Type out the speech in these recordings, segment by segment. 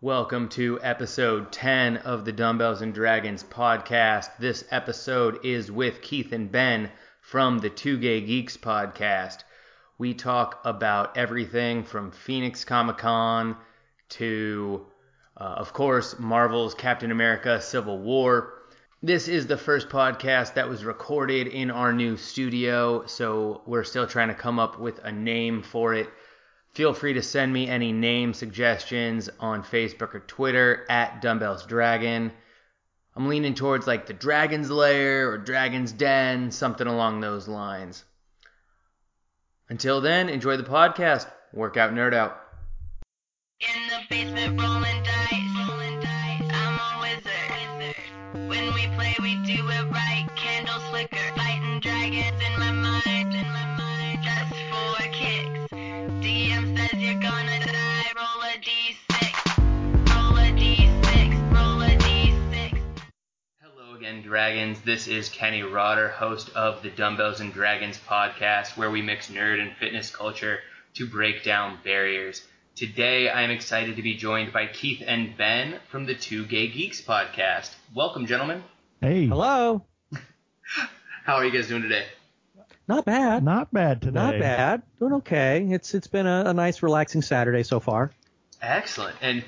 Welcome to episode 10 of the Dumbbells and Dragons podcast. This episode is with Keith and Ben from the Two Gay Geeks podcast. We talk about everything from Phoenix Comic Con to, uh, of course, Marvel's Captain America Civil War. This is the first podcast that was recorded in our new studio, so we're still trying to come up with a name for it. Feel free to send me any name suggestions on Facebook or Twitter at Dumbbells Dragon. I'm leaning towards like the Dragon's Lair or Dragon's Den, something along those lines. Until then, enjoy the podcast. Workout nerd out. In the basement rolling dice. Rolling dice. I'm a wizard. When we play, we do it right. Candles flicker. Fighting dragons in my mind. In my Hello again, Dragons. This is Kenny Rotter, host of the Dumbbells and Dragons podcast, where we mix nerd and fitness culture to break down barriers. Today, I am excited to be joined by Keith and Ben from the Two Gay Geeks podcast. Welcome, gentlemen. Hey, Hello. How are you guys doing today? Not bad. not bad today. Not bad. Doing okay. It's it's been a, a nice relaxing Saturday so far. Excellent. And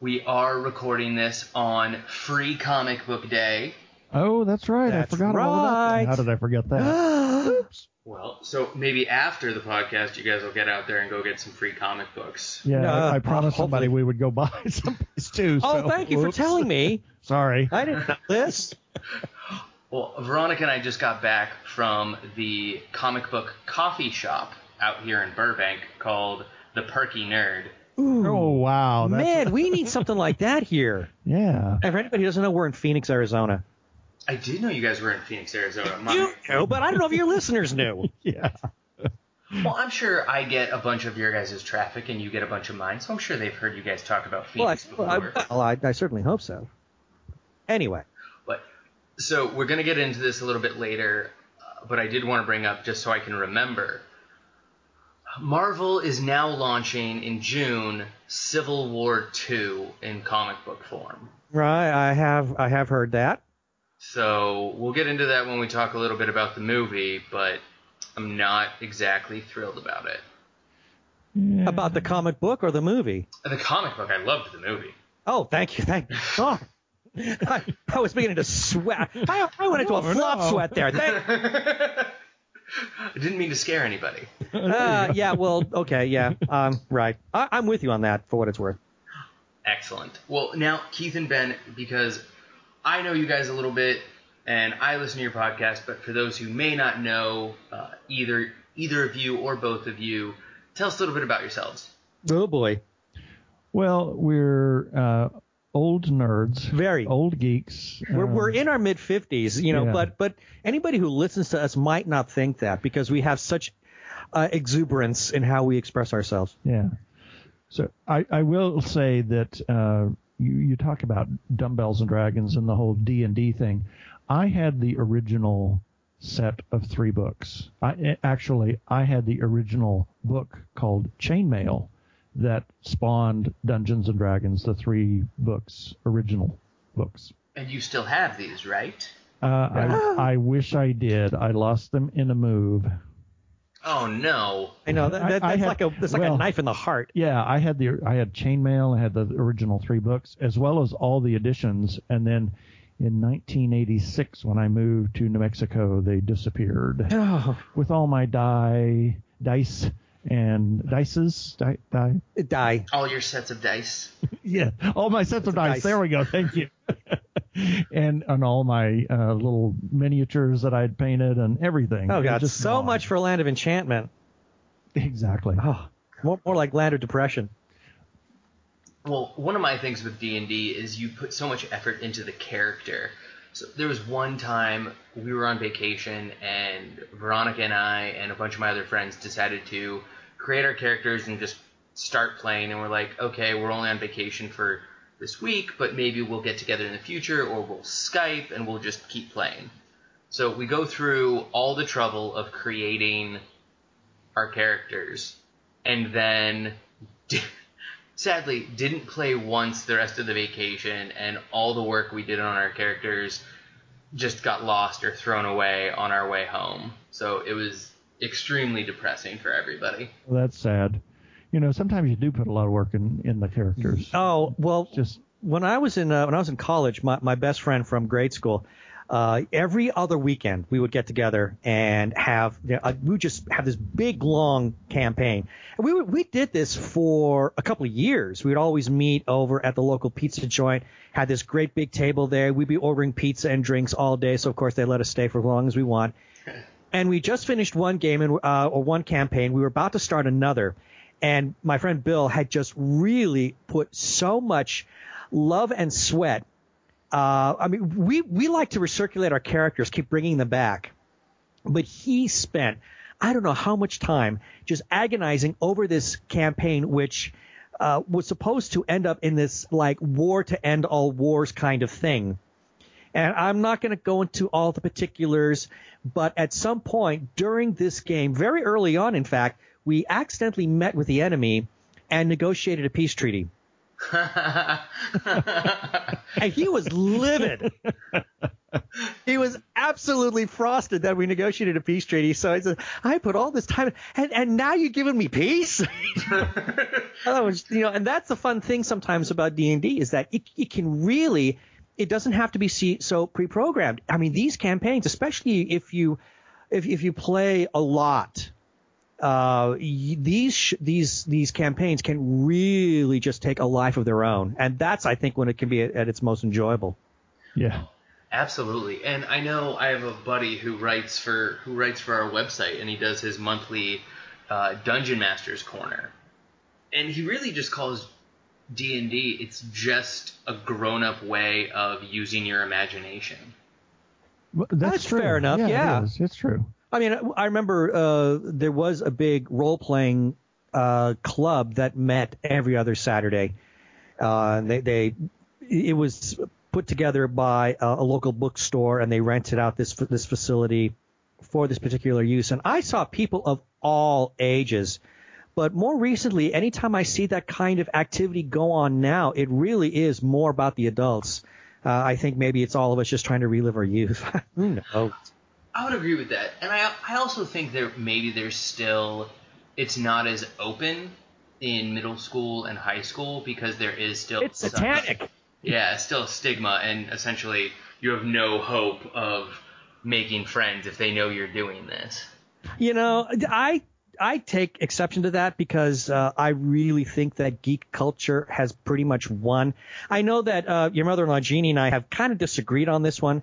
we are recording this on Free Comic Book Day. Oh, that's right. That's I forgot all about that. How did I forget that? Oops. Well, so maybe after the podcast, you guys will get out there and go get some free comic books. Yeah, No, I, uh, I promised hopefully. somebody we would go buy someplace too. Oh, so- thank you for telling me. Sorry. I didn't know this. Well, Veronica and I just got back from the comic book coffee shop out here in Burbank called The Perky Nerd. Ooh. Oh wow, that's, Man, we need something like that here. yeah. And for anybody who doesn't know, we're in Phoenix, Arizona. I did know you guys were in Phoenix, Arizona. My- You know, but I don't know if your listeners knew. Yeah. well, I'm sure I get a bunch of your guys' traffic and you get a bunch of mine, so I'm sure they've heard you guys talk about Well, I, Phoenix well, I, before. well, I, I certainly hope so. Anyway, But so we're gonna get into this a little bit later, uh, but I did want to bring up just so I can remember. Marvel is now launching in June Civil War 2 in comic book form. right, I have I have heard that. So we'll get into that when we talk a little bit about the movie, but I'm not exactly thrilled about it. Yeah. About the comic book or the movie? The comic book, I loved the movie. Oh, thank you, thank God. I, I was beginning to sweat. I, I went into a Oh, flop no. sweat there. Thank, I didn't mean to scare anybody. uh, yeah, well, okay, yeah, um, right. I, I'm with you on that for what it's worth. Excellent. Well, now Keith and Ben, because I know you guys a little bit, and I listen to your podcast. But for those who may not know, uh, either either of you or both of you, tell us a little bit about yourselves. Oh boy, Well, we're uh, old nerds, very. old geeks. We're, uh, we're in our mid 50s, you know, Yeah. but but anybody who listens to us might not think that because we have such uh, exuberance in how we express ourselves. Yeah. So I, I will say that uh, you you talk about dumbbells and dragons and the whole D and D thing. I had the original set of three books. I actually I had the original book called Chainmail that spawned Dungeons and Dragons, the three books, original books. And you still have these, right? Uh, I, I wish I did. I lost them in a move. Oh no. I know that, I- that, I that's had- like a that's like a knife in the heart. Yeah, I had the I had Chainmail, I had the original three books, as well as all the editions, and then in 1986, when I moved to New Mexico, they disappeared Oh, with all my die dice and dices die, die. die. All your sets of dice. Yeah, all my sets of dice. dice. There we go. Thank you. and and all my uh, little miniatures that I'd painted and everything. Oh It god, just so gone. much for Land of Enchantment. Exactly. Oh, more, more like Land of Depression. Well, one of my things with D and D is you put so much effort into the character. So there was one time we were on vacation and Veronica and I and a bunch of my other friends decided to create our characters and just start playing. And we're like, okay, we're only on vacation for this week, but maybe we'll get together in the future or we'll Skype and we'll just keep playing. So we go through all the trouble of creating our characters and then sadly didn't play once the rest of the vacation, and all the work we did on our characters just got lost or thrown away on our way home. So it was extremely depressing for everybody. Well, that's sad. You know, sometimes you do put a lot of work in in the characters. Oh well, Just when I was in uh, when I was in college, my, my best friend from grade school, uh, every other weekend we would get together and have you know, uh, we would just have this big long campaign. And we would, we did this for a couple of years. We would always meet over at the local pizza joint. Had this great big table there. We'd be ordering pizza and drinks all day. So of course they let us stay for as long as we want. And we just finished one game and uh, or one campaign. We were about to start another, and my friend Bill had just really put so much love and sweat. Uh, I mean, we we like to recirculate our characters, keep bringing them back, but he spent I don't know how much time just agonizing over this campaign, which uh, was supposed to end up in this like war to end all wars kind of thing. And I'm not going to go into all the particulars, but at some point during this game, very early on, in fact, we accidentally met with the enemy and negotiated a peace treaty. and he was livid. he was absolutely frosted that we negotiated a peace treaty. So I said, I put all this time, and and now you're giving me peace. That was, you know, and that's the fun thing sometimes about D and D is that it, it can really, it doesn't have to be so pre-programmed. I mean, these campaigns, especially if you if if you play a lot uh, these sh- these these campaigns can really just take a life of their own, and that's I think when it can be at, at its most enjoyable. yeah. Absolutely. And I know I have a buddy who writes for who writes for our website and he does his monthly uh, Dungeon Masters corner. And he really just calls D&D it's just a grown-up way of using your imagination. Well, That's, That's true. fair enough, yeah. It is. It's true. I mean, I remember uh, there was a big role playing uh, club that met every other Saturday. Uh, they, they it was put together by a, a local bookstore, and they rented out this this facility for this particular use. And I saw people of all ages. But more recently, anytime I see that kind of activity go on now, it really is more about the adults. Uh, I think maybe it's all of us just trying to relive our youth. Who knows? I would agree with that. And I I also think there maybe there's still it's not as open in middle school and high school because there is still It's some- satanic. Yeah, still stigma, and essentially you have no hope of making friends if they know you're doing this. You know, I I take exception to that because uh, I really think that geek culture has pretty much won. I know that uh, your mother-in-law Gini and I have kind of disagreed on this one.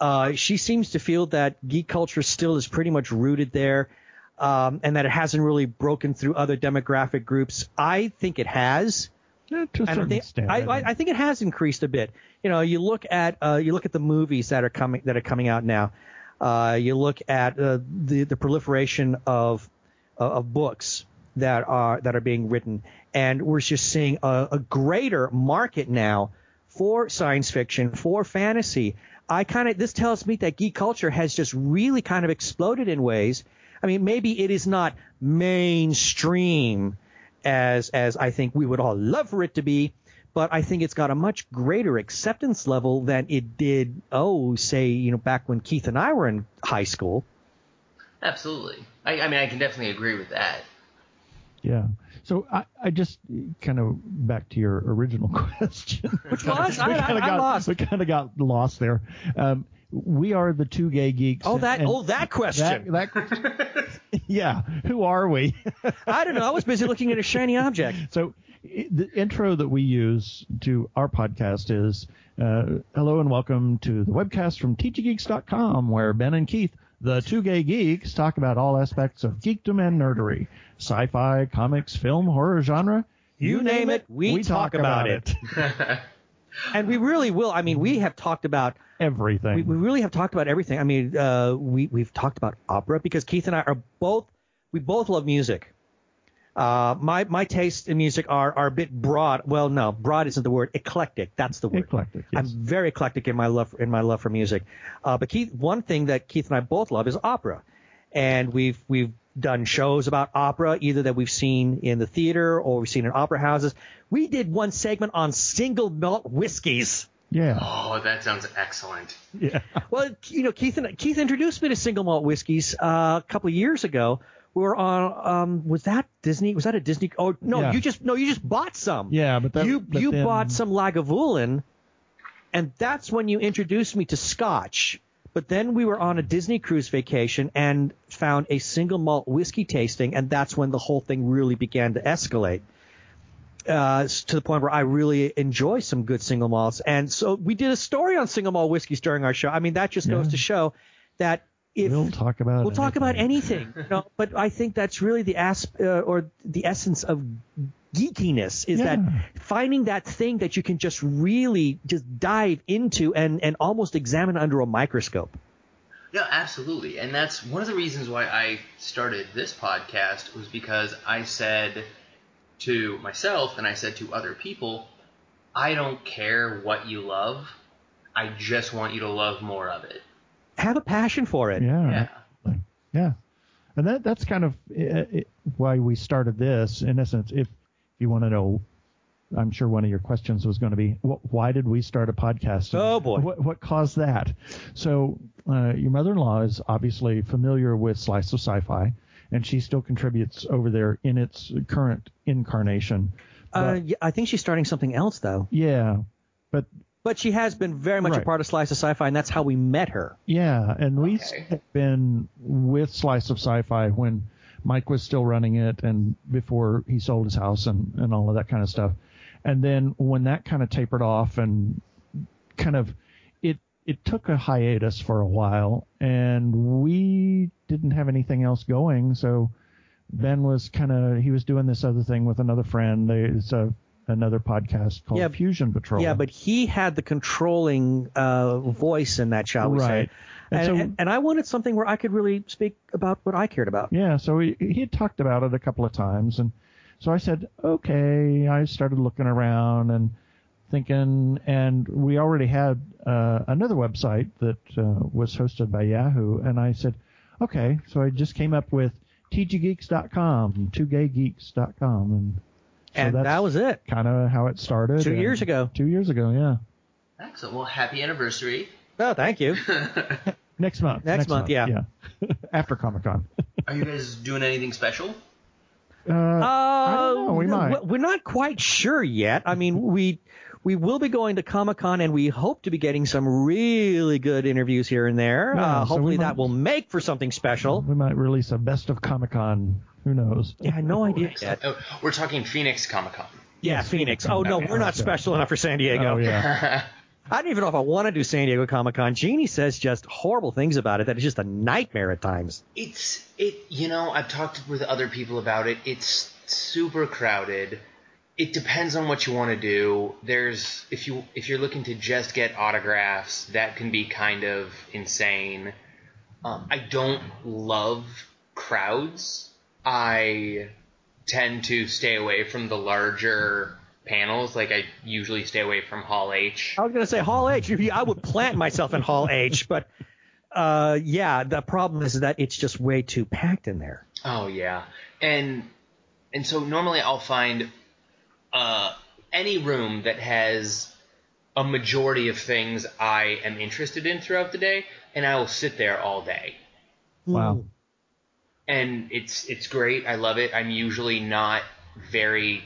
Uh, she seems to feel that geek culture still is pretty much rooted there, um, and that it hasn't really broken through other demographic groups. I think it has. Yeah, to a certain think, extent. I, I, think. I think it has increased a bit. You know, you look at uh, you look at the movies that are coming that are coming out now. Uh, you look at uh, the the proliferation of of books that are that are being written, and we're just seeing a, a greater market now for science fiction, for fantasy. I kind of this tells me that geek culture has just really kind of exploded in ways. I mean, maybe it is not mainstream as as I think we would all love for it to be, but I think it's got a much greater acceptance level than it did. Oh, say you know back when Keith and I were in high school. Absolutely. I, I mean, I can definitely agree with that. Yeah. So I, I just kind of back to your original question. Which was I, we I, kind of I got lost. we kind of got lost there. Um, we are the two gay geeks. Oh that and oh that question. that, that yeah. Who are we? I don't know. I was busy looking at a shiny object. So the intro that we use to our podcast is uh, hello and welcome to the webcast from tggeeks.com where Ben and Keith, the two gay geeks, talk about all aspects of geekdom and nerdery, sci-fi, comics, film, horror genre. You name it, we talk about it. And we really will. I mean, we have talked about Everything. we, we really have talked about everything. I mean, uh, we we've talked about opera because Keith and I are both we both love music. Uh, my my tastes in music are are a bit broad. Well, no, broad isn't the word. Eclectic. That's the word. Eclectic, I'm very eclectic in my love in my love for music. Uh, but Keith, one thing that Keith and I both love is opera. and we've we've done shows about opera, either that we've seen in the theater or we've seen in opera houses. We did one segment on single malt whiskeys. Yeah. Oh, that sounds excellent. Yeah. Well, you know, Keith Keith introduced me to single malt whiskeys uh, a couple of years ago. We were on. Um, was that Disney? Was that a Disney? Oh no, Yeah. you just no, you just bought some. Yeah, but that, you but you then- bought some Lagavulin, and that's when you introduced me to Scotch. But then we were on a Disney cruise vacation and found a single malt whiskey tasting, and that's when the whole thing really began to escalate. Uh, to the point where I really enjoy some good single malts, and so we did a story on single malt whiskeys during our show. I mean, that just goes Yeah. to show that if We'll talk about. We'll talk about anything. anything, you know, but I think that's really the asp- uh, or the essence of geekiness is that finding that thing that you can just really just dive into and and almost examine under a microscope. No, absolutely. And that's one of the reasons why I started this podcast was because I said to myself and I said to other people, I don't care what you love. I just want you to love more of it. Have a passion for it. Yeah. Yeah. And that that's kind of uh, it, why we started this. In essence, if you want to know, I'm sure one of your questions was going to be, wh- why did we start a podcast? Oh, boy. What, what caused that? So uh, your mother-in-law is obviously familiar with Slice of Sci-Fi, and she still contributes over there in its current incarnation. Uh, yeah, I think she's starting something else though. yeah, but But she has been very much a part of Slice of Sci-Fi, and that's how we met her. Yeah, and we Okay. have been with Slice of Sci-Fi when Mike was still running it, and before he sold his house and and all of that kind of stuff. And then when that kind of tapered off and kind of it it took a hiatus for a while, and we didn't have anything else going, so Ben was kind of he was doing this other thing with another friend. It's a another podcast called Yeah, Fusion Patrol. Yeah, but he had the controlling uh, voice in that, shall we Right. say? And And, so- and, and I wanted something where I could really speak about what I cared about. Yeah, so he, he had talked about it a couple of times, and so I said, okay. I started looking around and thinking, and we already had uh, another website that uh, was hosted by Yahoo, and I said, okay. So I just came up with tggeeks.com, twogaygeeks.com, and and that's that was it. kind of how it started. Two years ago. Two years ago, yeah. Excellent. Well, happy anniversary. Oh, thank you. Next month. Next month, yeah. yeah. After Comic Con. Are you guys doing anything special? Uh, I don't know. We no, might. We're not quite sure yet. I mean, we we will be going to Comic Con, and we hope to be getting some really good interviews here and there. Yeah, uh, so we hopefully, might- that will make for something special. We might release a best of Comic Con. Who knows? Yeah, no idea yet. Oh, we're talking Phoenix Comic Con. Yeah, Phoenix. Oh no, we're not special enough for San Diego. Oh yeah. I don't even know if I want to do San Diego Comic Con. Gini says just horrible things about it. That it's just a nightmare at times. It's it. You know, I've talked with other people about it. It's super crowded. It depends on what you want to do. There's if you if you're looking to just get autographs, that can be kind of insane. Um, I don't love crowds. I tend to stay away from the larger panels. Like I usually stay away from Hall H. I was gonna say Hall H. I would plant myself in Hall H, but uh, yeah, the problem is that it's just way too packed in there. Oh yeah, and and so normally I'll find uh, any room that has a majority of things I am interested in throughout the day, and I will sit there all day. Wow. And it's it's great. I love it. I'm usually not very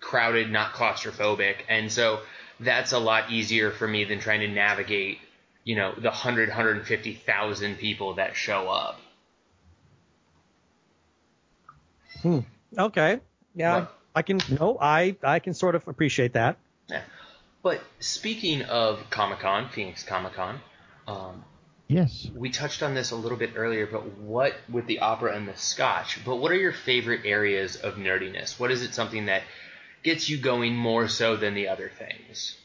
crowded, not claustrophobic, and so that's a lot easier for me than trying to navigate, you know, the 100, 150,000 people that show up. Hmm. Okay. Yeah, Right. I can. No, I I can sort of appreciate that. Yeah. But speaking of Comic Con, Phoenix Comic Con, um, Yes. we touched on this a little bit earlier, but what with the opera and the scotch, but what are your favorite areas of nerdiness? What is it something that gets you going more so than the other things?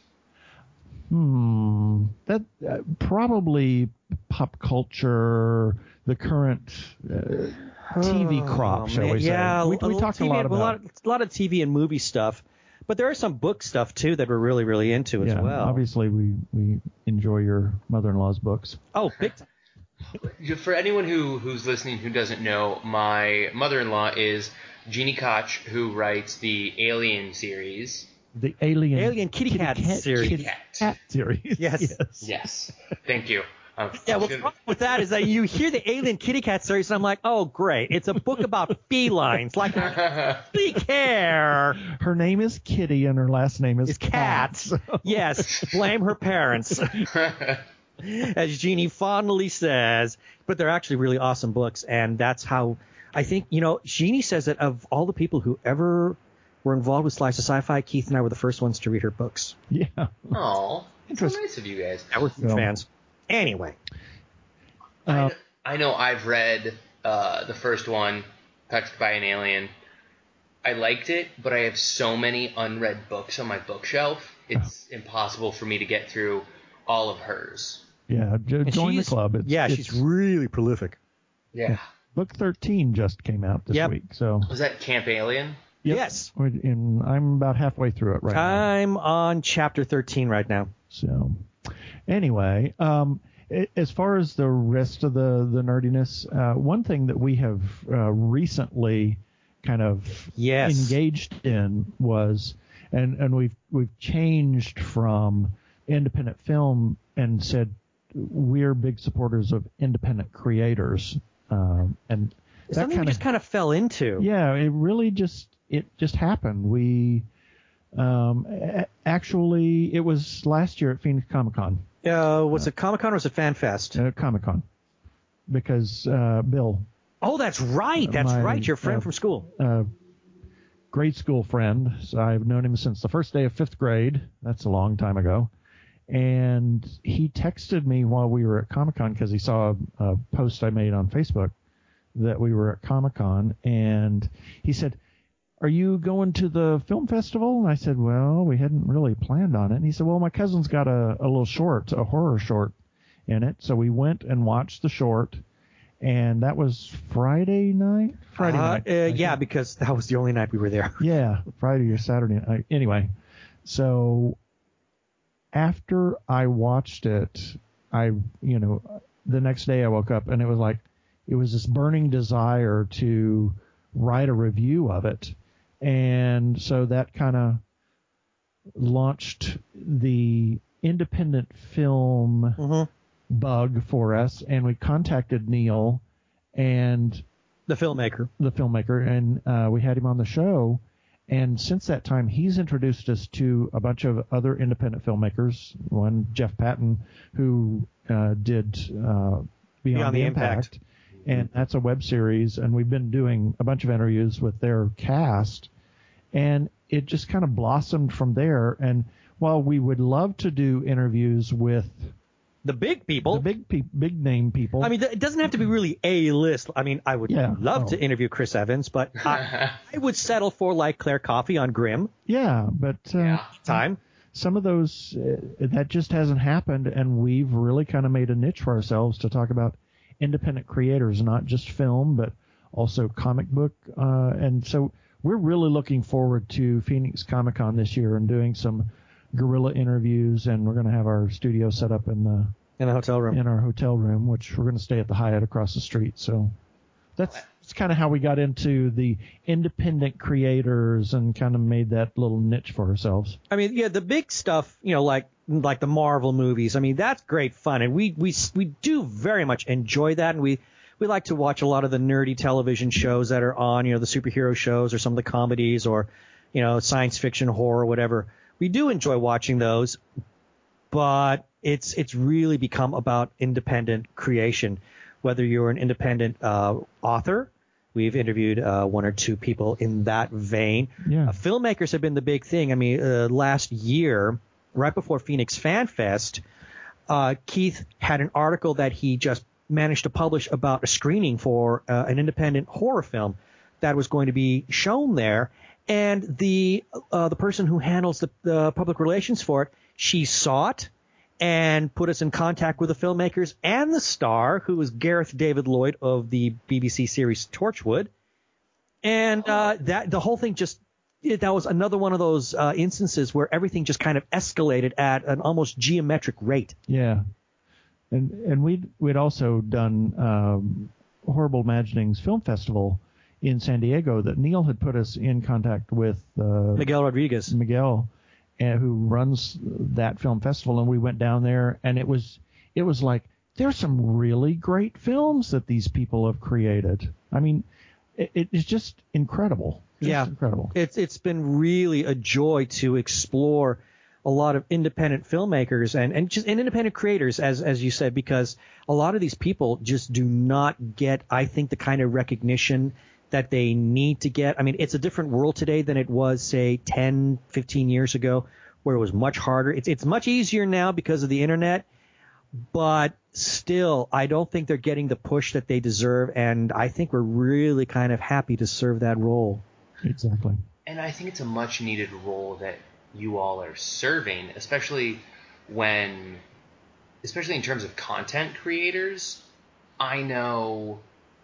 Hmm. That uh, probably pop culture, the current uh, TV crop, Oh, shall man, we say? yeah, we, we talked a TV lot a about. lot, a lot of TV and movie stuff, but there are some book stuff too that we're really really into as yeah, well. obviously we we enjoy your mother-in-law's books. Oh, big time. For anyone who who's listening who doesn't know, my mother-in-law is Gini Koch, who writes the Alien series. The Alien Alien Kitty Katt series. Kitty Katt. Cat series. Yes. Yes, thank you. Um, Yeah, what's wrong with that is that you hear the Alien Kitty Katt series, and I'm like, oh, great. It's a book about felines. Like, we care. Her name is Kitty and her last name is It's cat. Yes, blame her parents. As Gini fondly says, but they're actually really awesome books, and that's how I think, you know, Gini says that of all the people who ever were involved with Slice of Sci-Fi, Keith and I were the first ones to read her books. Yeah. Aw, so Interesting. nice of you guys. Now we're huge Yeah. fans. Anyway, Uh, I know I've read uh, the first one, Touched by an Alien. I liked it, but I have so many unread books on my bookshelf. It's impossible for me to get through all of hers. yeah. Jo- join the club. It's, yeah, it's- she's really prolific. Yeah. book 13 just came out this Yep. week. So Was that Camp Alien? Yep. Yes. we're in, I'm about halfway through it right now. I'm on chapter 13 right now. So, anyway, um, as far as the rest of the the nerdiness, uh, one thing that we have uh, recently kind of Yes. engaged in was, and and we've we've changed from independent film and said we're big supporters of independent creators, um, and that Something we kind just kind of fell into. yeah, it really just it just happened. We um, a- actually it was last year at Phoenix Comic Con. Uh, was it Comic Con or was it Fan Fest? uh, Comic Con because uh, Bill, oh, that's right. That's my, right. Your friend from school. uh, grade school friend, so I've known him since the first day of fifth grade. That's a long time ago. And he texted me while we were at Comic Con because he saw a, a post I made on Facebook that we were at Comic Con, and he said, "Are you going to the film festival?" And I said, "Well, we hadn't really planned on it." And he said, "Well, my cousin's got a, a little short, a horror short in it, so we went and watched the short." And that was Friday night. Friday Uh, night. uh, yeah, think. because that was the only night we were there. Yeah, Friday or Saturday. night. Anyway, so after I watched it, I, you know, the next day I woke up and it was like, it was this burning desire to write a review of it. And so that kind of launched the independent film Mhm. bug for us. And we contacted Neil and The filmmaker. the filmmaker, and uh, we had him on the show. And since that time, he's introduced us to a bunch of other independent filmmakers. One, Jeff Patton, who uh, did uh, Beyond, Beyond the the Impact. Impact. And that's a web series. And we've been doing a bunch of interviews with their cast, and it just kind of blossomed from there. And while we would love to do interviews with The big people. the big pe- big name people, I mean, it doesn't have to be really a list. I mean, I would Yeah, love oh. to interview Chris Evans, but I, I would settle for like Claire Coffee on Grimm. yeah, but uh, Yeah. Time. some of those uh, that just hasn't happened and we've really kind of made a niche for ourselves to talk about independent creators not just film but also comic book uh, and so we're really looking forward to phoenix comic con this year and doing some guerrilla interviews and we're going to have our studio set up in the In a hotel room. in our hotel room which we're going to stay at the hyatt across the street so that's, that's kind of how we got into the independent creators and kind of made that little niche for ourselves I mean, yeah, the big stuff, you know, like like the Marvel movies. I mean, that's great fun, and we we we do very much enjoy that, and we we like to watch a lot of the nerdy television shows that are on, you know, the superhero shows or some of the comedies or you know science fiction, horror, whatever. We do enjoy watching those, but it's it's really become about independent creation. Whether you're an independent uh, author, we've interviewed uh, one or two people in that vein. Yeah. Uh, filmmakers have been the big thing. I mean, uh, last year, right before Phoenix Fan Fest, uh, Keith had an article that he just managed to publish about a screening for uh, an independent horror film that was going to be shown there. And the uh, the person who handles the, the public relations for it, she saw it and put us in contact with the filmmakers and the star, who was Gareth David Lloyd of the BBC series Torchwood. And uh, that the whole thing just it, that was another one of those uh, instances where everything just kind of escalated at an almost geometric rate. Yeah. And and we'd we'd also done um, Horrible Imaginings Film Festival in San Diego that Neil had put us in contact with uh, Miguel Rodriguez. Miguel, uh, who runs that film festival, and we went down there, and it was it was like there's some really great films that these people have created. I mean, it, it's just incredible. Just Yeah. incredible. It's it's been really a joy to explore a lot of independent filmmakers and, and just and independent creators as as you said because a lot of these people just do not get I think the kind of recognition that they need to get. I mean, it's a different world today than it was say 10, 15 years ago where it was much harder. It's it's much easier now because of the internet, but still I don't think they're getting the push that they deserve and I think we're really kind of happy to serve that role. Exactly. And I think it's a much needed role that you all are serving, especially when, especially in terms of content creators. I know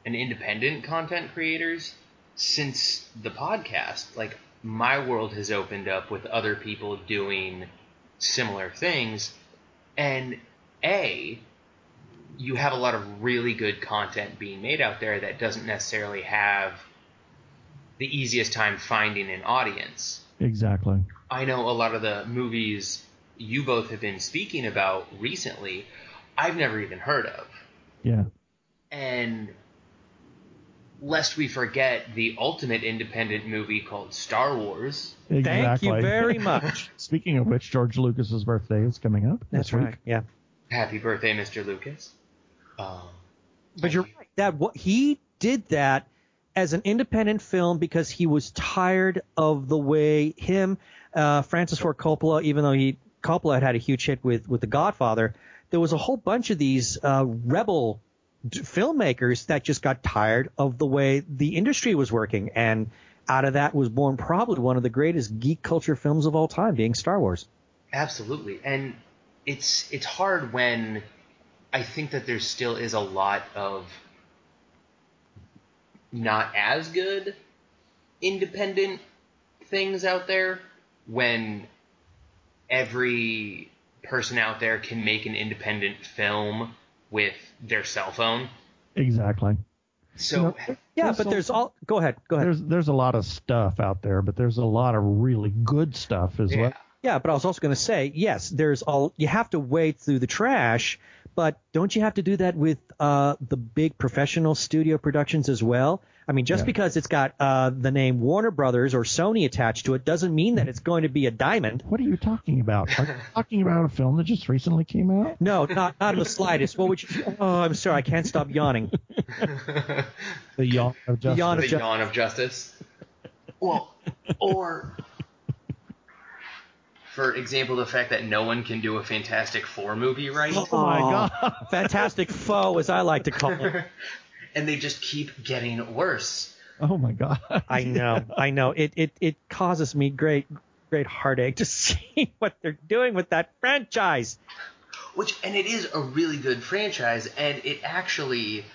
an independent content creators since the podcast, like my world has opened up with other people doing similar things. And A, you have a lot of really good content being made out there that doesn't necessarily have the easiest time finding an audience. Exactly. I know a lot of the movies you both have been speaking about recently, I've never even heard of. Yeah. And lest we forget the ultimate independent movie called Star Wars. Exactly. Thank you very much. Speaking of which, George Lucas's birthday is coming up That's this week. Yeah. Happy birthday, Mr. Lucas. Um, But you're right. That what he did that as an independent film because he was tired of the way him, uh, Francis Ford Coppola, even though he Coppola had had a huge hit with with The Godfather, there was a whole bunch of these uh, rebel d- filmmakers that just got tired of the way the industry was working, and out of that was born probably one of the greatest geek culture films of all time, being Star Wars. Absolutely, and it's it's hard when I think that there still is a lot of not as good independent things out there when every person out there can make an independent film with their cell phone. Exactly. So No, Yeah, There's but there's all. Go ahead. Go ahead. There's there's a lot of stuff out there, but there's a lot of really good stuff as yeah. well. Yeah, but I was also going to say, yes, there's all you have to wade through the trash, but don't you have to do that with uh, the big professional studio productions as well? I mean, just Yeah. because it's got uh, the name Warner Brothers or Sony attached to it doesn't mean that it's going to be a diamond. What are you talking about? Are you talking about a film that just recently came out? No, not not in the slightest. What would you? Oh, I'm sorry, I can't stop yawning. The Yawn of Justice. Yawn of the Ju- yawn of justice. Well, or for example, the fact that no one can do a Fantastic Four movie right, Oh my god. Fantastic foe, as I like to call it. and they just keep getting worse. Oh my god. I know, I know. It it it causes me great great heartache to see what they're doing with that franchise. Which and it is a really good franchise, and it actually,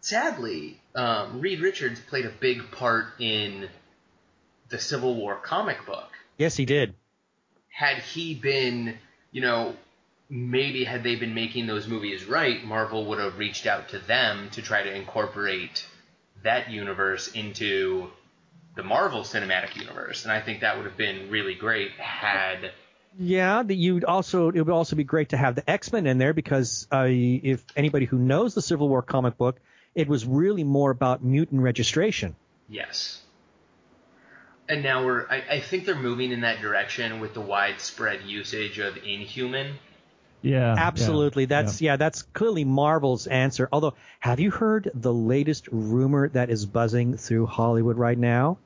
sadly, um, Reed Richards played a big part in the Civil War comic book. Yes, he did. Had he been, you know, maybe had they been making those movies right, Marvel would have reached out to them to try to incorporate that universe into the Marvel Cinematic Universe, and I think that would have been really great had. Yeah, that you'd also it would also be great to have the X Men in there because uh, if anybody who knows the Civil War comic book, it was really more about mutant registration. Yes. And now we're, I, I think they're moving in that direction with the widespread usage of Inhuman. Yeah. Absolutely, yeah, that's yeah. that's clearly Marvel's answer. Although, have you heard the latest rumor that is buzzing through Hollywood right now?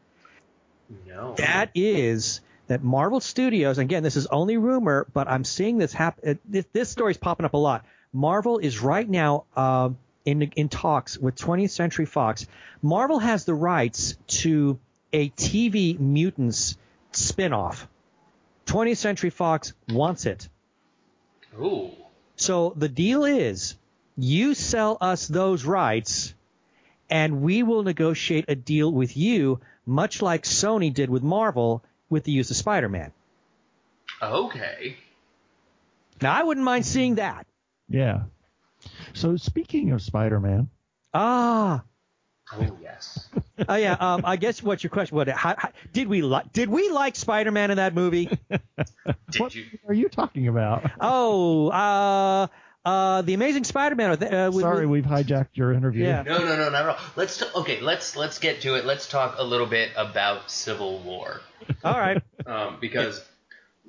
No. That is that Marvel Studios. Again, this is only rumor, but I'm seeing this happen. This, this story's popping up a lot. Marvel is right now uh, in in talks with 20th Century Fox. Marvel has the rights to a TV Mutants spinoff. 20th Century Fox wants it. Ooh. So the deal is, you sell us those rights, and we will negotiate a deal with you, much like Sony did with Marvel with the use of Spider-Man. Okay. Now, I wouldn't mind seeing that. Yeah. So speaking of Spider-Man, Ah, Oh yes. oh yeah. Um, I guess what's your question? What? How, how, did we like? Did we like Spider-Man in that movie? Did what you? are you talking about? oh, uh, uh, the Amazing Spider-Man. Uh, Sorry, with- we've hijacked your interview. Yeah. No, no, no, not at all. Let's t- okay. Let's let's get to it. Let's talk a little bit about Civil War, all right. um, because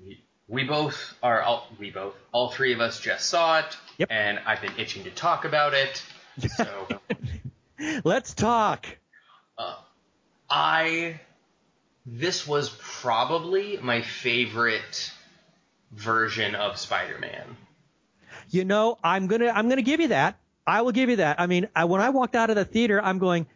we, we both are all we both all three of us just saw it, Yep. and I've been itching to talk about it. So Let's talk. I this was probably my favorite version of Spider-Man. You know, I'm gonna I'm gonna give you that. I will give you that. I mean, I, when I walked out of the theater, I'm going,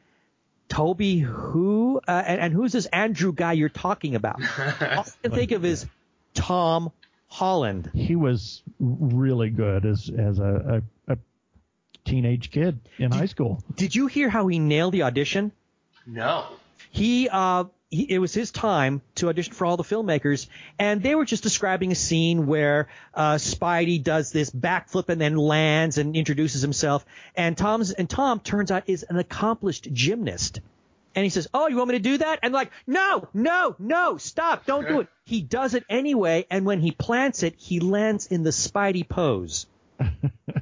Tobey, who uh, and, and who's this Andrew guy you're talking about? All I can think of is Tom Holland. He was really good as as a, a, a teenage kid in high school. Did you hear how he nailed the audition? No. He, uh, he, it was his time to audition for all the filmmakers, and they were just describing a scene where uh, Spidey does this backflip and then lands and introduces himself, and Tom's and Tom turns out is an accomplished gymnast, and he says, "Oh, you want me to do that?" And like, no, no, no, stop, don't do it. He does it anyway, and when he plants it, he lands in the Spidey pose.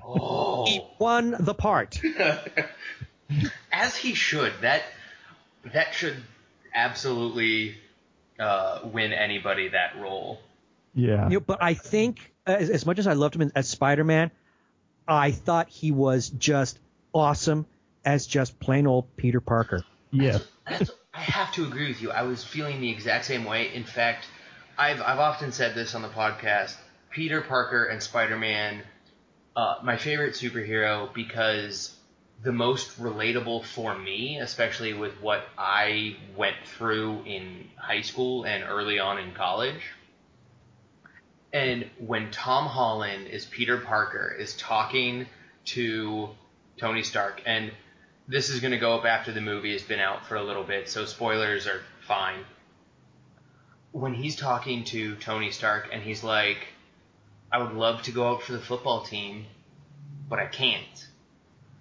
Oh. He won the part. As he should. That that should absolutely uh, win anybody that role. Yeah. You know, but I think as, as much as I loved him as Spider-Man, I thought he was just awesome as just plain old Peter Parker. Yes. That's, I have to agree with you. I was feeling the exact same way. In fact, I've I've often said this on the podcast. Peter Parker and Spider-Man, uh, my favorite superhero because the most relatable for me, especially with what I went through in high school and early on in college. And when Tom Holland is Peter Parker is talking to Tony Stark, and this is going to go up after the movie has been out for a little bit, so spoilers are fine. When he's talking to Tony Stark and he's like, I would love to go out for the football team, but I can't.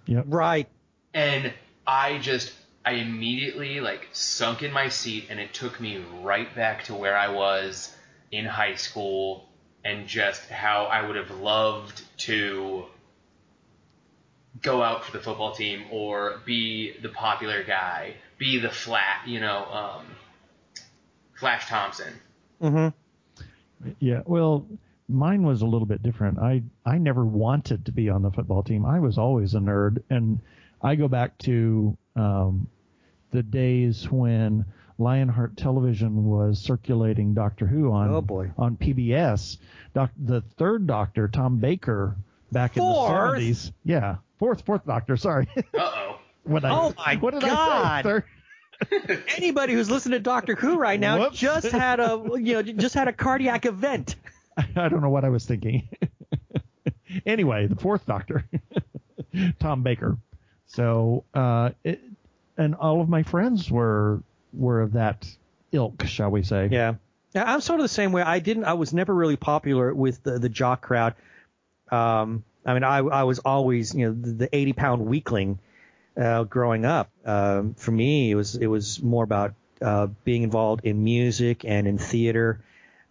Yep. Right. And I just, I immediately like sunk in my seat and it took me right back to where I was in high school and just how I would have loved to go out for the football team or be the popular guy, be the flat, you know, um, Flash Thompson. Mm-hmm. Yeah. Well, mine was a little bit different. I I never wanted to be on the football team. I was always a nerd, and I go back to um, the days when Lionheart Television was circulating Doctor Who on Oh, boy. on PBS. Doc, the third Doctor, Tom Baker, back in the seventies. Yeah, fourth fourth Doctor. Sorry. Uh oh. Oh, my what did God. I say? Third? Anybody who's listening to Doctor Who right now Whoops. just had a you know just had a cardiac event. I don't know what I was thinking. anyway, the fourth Doctor, Tom Baker. So, uh, it, and all of my friends were were of that ilk, shall we say? Yeah. Yeah, I'm sort of the same way. I didn't. I was never really popular with the, the jock crowd. Um, I mean, I, I was always, you know, the, the 80 pound weakling uh, growing up. Um, for me, it was it was more about uh, being involved in music and in theater.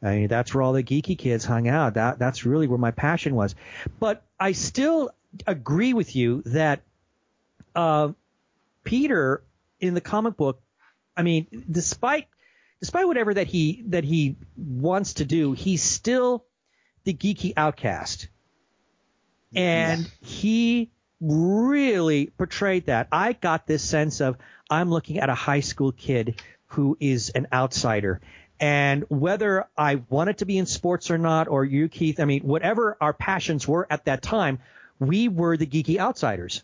I mean, that's where all the geeky kids hung out. That that's really where my passion was. But I still agree with you that uh, Peter in the comic book. I mean, despite despite whatever that he that he wants to do, he's still the geeky outcast. And he really portrayed that. I got this sense of I'm looking at a high school kid who is an outsider. And whether I wanted to be in sports or not, or you, Keith, I mean, whatever our passions were at that time, we were the geeky outsiders.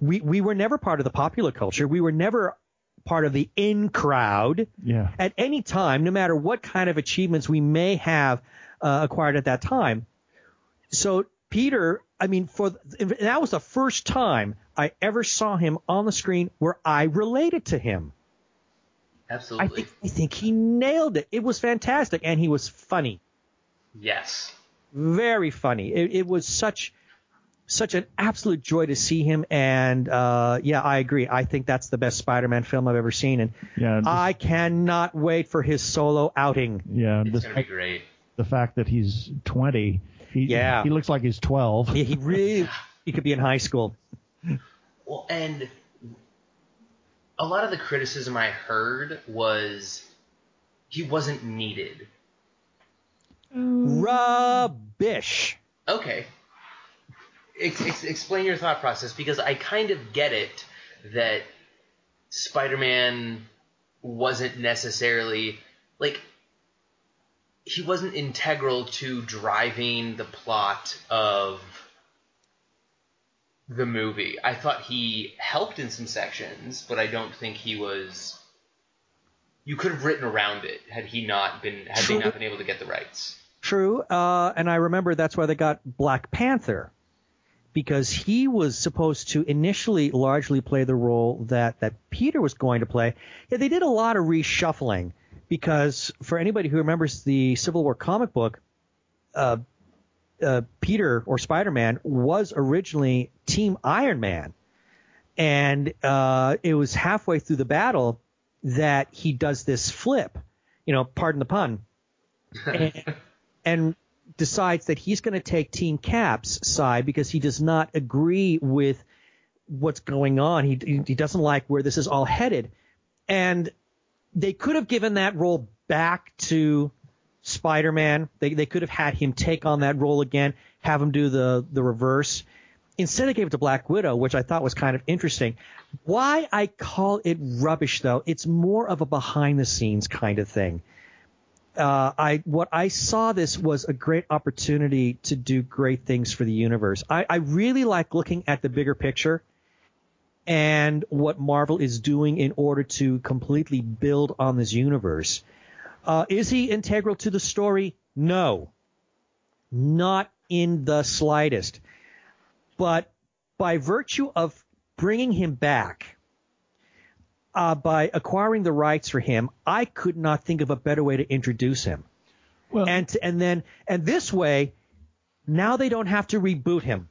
We, we were never part of the popular culture. We were never part of the in crowd Yeah. at any time, no matter what kind of achievements we may have uh, acquired at that time. So Peter, I mean, for that was the first time I ever saw him on the screen where I related to him. I Absolutely. think I think he nailed it. It was fantastic, and he was funny, yes. very funny. It, it was such such an absolute joy to see him. And uh, yeah, I agree. I think that's the best Spider-Man film I've ever seen, and Yeah, the, I cannot wait for his solo outing. yeah. It's The, gonna be great. the fact that he's 20, he Yeah. he looks like he's 12. He, he really he could be in high school. Well, and a lot of the criticism I heard was he wasn't needed. Mm. Rubbish. Okay. Ex- ex- explain your thought process because I kind of get it that Spider-Man wasn't necessarily like he wasn't integral to driving the plot of the movie. I thought he helped in some sections, but I don't think he was you could have written around it had he not been had they True. not been able to get the rights. True, uh, and I remember that's why they got Black Panther because he was supposed to initially largely play the role that that Peter was going to play. Yeah, they did a lot of reshuffling because for anybody who remembers the Civil War comic book, uh, uh, Peter or Spider-Man was originally Team Iron Man, and uh, it was halfway through the battle that he does this flip. You know, pardon the pun and, and decides that he's going to take Team Cap's side because he does not agree with what's going on. He he doesn't like where this is all headed, and they could have given that role back to Spider-Man. They they could have had him take on that role again, have him do the the reverse. Instead, they gave it to Black Widow, which I thought was kind of interesting. Why I call it rubbish, though, it's more of a behind the scenes kind of thing uh, I what I saw this was a great opportunity to do great things for the universe. I, I really like looking at the bigger picture and what Marvel is doing in order to completely build on this universe. Uh, is he integral to the story? No, not in the slightest. But by virtue of bringing him back, uh, by acquiring the rights for him, I could not think of a better way to introduce him. Well, And to, and then and this way, now they don't have to reboot him.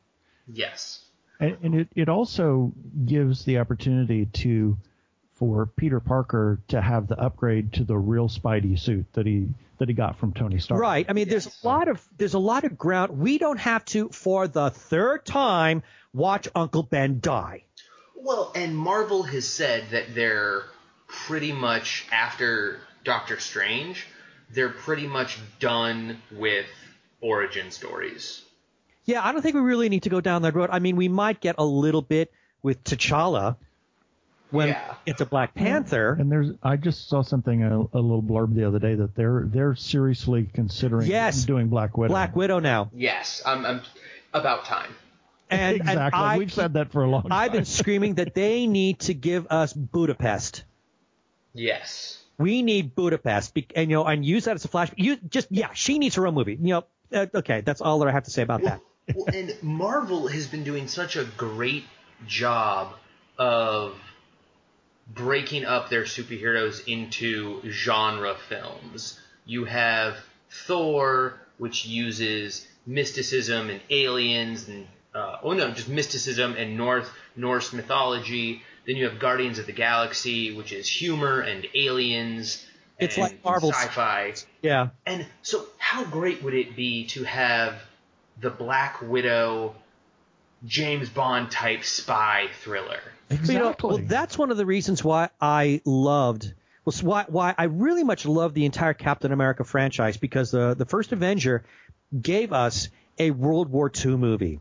Yes. and, and it, it also gives the opportunity to for Peter Parker to have the upgrade to the real Spidey suit that he that he got from Tony Stark. Right. I mean, there's a lot of there's a lot of ground. We don't have to for the third time watch Uncle Ben die. Well, and Marvel has said that they're pretty much after Doctor Strange, they're pretty much done with origin stories. Yeah, I don't think we really need to go down that road. I mean, we might get a little bit with T'Challa when Yeah. it's a Black Panther. And there's I just saw something a, a little blurb the other day that they're they're seriously considering Yes. doing Black Widow. Black Widow now. Yes, I'm, I'm about time. And, and exactly. I We've said that for a long time. I've been screaming that they need to give us Budapest. Yes. We need Budapest, be- and you know, and use that as a flash. You just yeah, she needs her own movie. You know, uh, okay, that's all that I have to say about that. well, and Marvel has been doing such a great job of breaking up their superheroes into genre films. You have Thor, which uses mysticism and aliens, and uh, oh no, just mysticism and North Norse mythology. Then you have Guardians of the Galaxy, which is humor and aliens. It's and like Marvel sci-fi. Yeah, And so, how great would it be to have the Black Widow, James Bond type spy thriller? But, you know, exactly. well, that's one of the reasons why I loved was why why I really much loved the entire Captain America franchise because the the first Avenger gave us a World War II movie.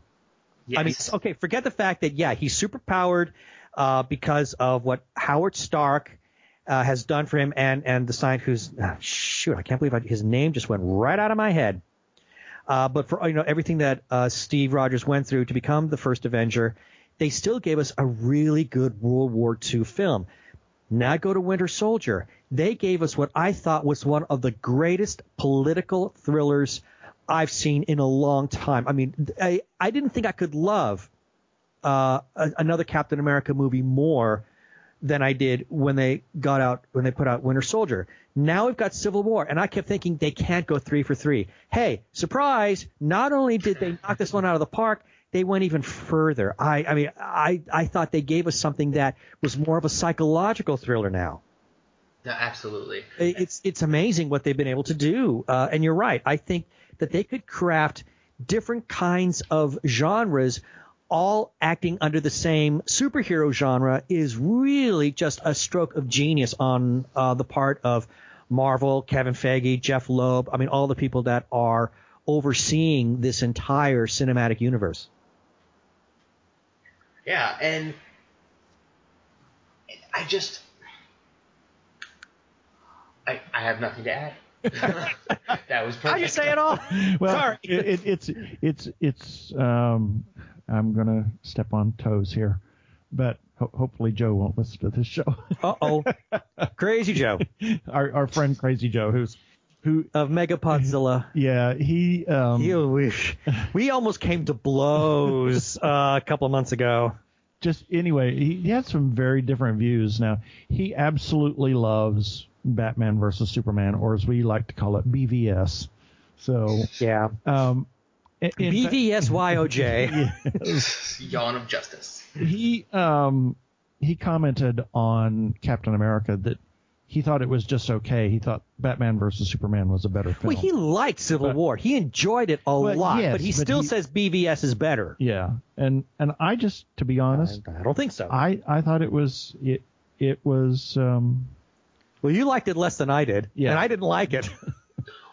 Yes. I mean, okay, forget the fact that yeah, he's super powered uh, because of what Howard Stark uh, has done for him, and and the scientist who's ah, shoot, I can't believe I, his name just went right out of my head. Uh, but for you know everything that uh, Steve Rogers went through to become the first Avenger, they still gave us a really good World War II film. Now go to Winter Soldier. They gave us what I thought was one of the greatest political thrillers I've seen in a long time. I mean, I, I didn't think I could love uh, a, another Captain America movie more than I did when they got out when they put out Winter Soldier. Now we've got Civil War, and I kept thinking they can't go three for three. Hey, surprise! Not only did they knock this one out of the park, they went even further. I, I mean, I, I thought they gave us something that was more of a psychological thriller now. No, absolutely. It's it's amazing what they've been able to do. Uh, and you're right. I think that they could craft different kinds of genres, all acting under the same superhero genre, is really just a stroke of genius on uh, the part of Marvel, Kevin Feige, Jeff Loeb. I mean, all the people that are overseeing this entire cinematic universe. Yeah, and I just I I have nothing to add. that was perfect. How you say it all? Well, Sorry. it, it, it's it's it's. Um, I'm gonna step on toes here, but ho- hopefully Joe won't listen to this show. Uh oh. Crazy Joe our our friend Crazy Joe, who's who. of Megapodzilla. Yeah, he. Um, You wish. We almost came to blows uh, a couple of months ago. just anyway, he, he had some very different views. Now he absolutely loves Batman versus Superman, or as we like to call it, BVS. So, Yeah. um, in- in BVSYOJ. Yawn of justice. he um he commented on Captain America that he thought it was just okay. He thought Batman versus Superman was a better film. Well, he liked Civil But- War. He enjoyed it a Well, lot, yes, but he but still he- says BVS is better. yeah, and and I just to be honest, I don't think so. I I thought it was it it was um well, you liked it less than I did, Yeah. and I didn't like it.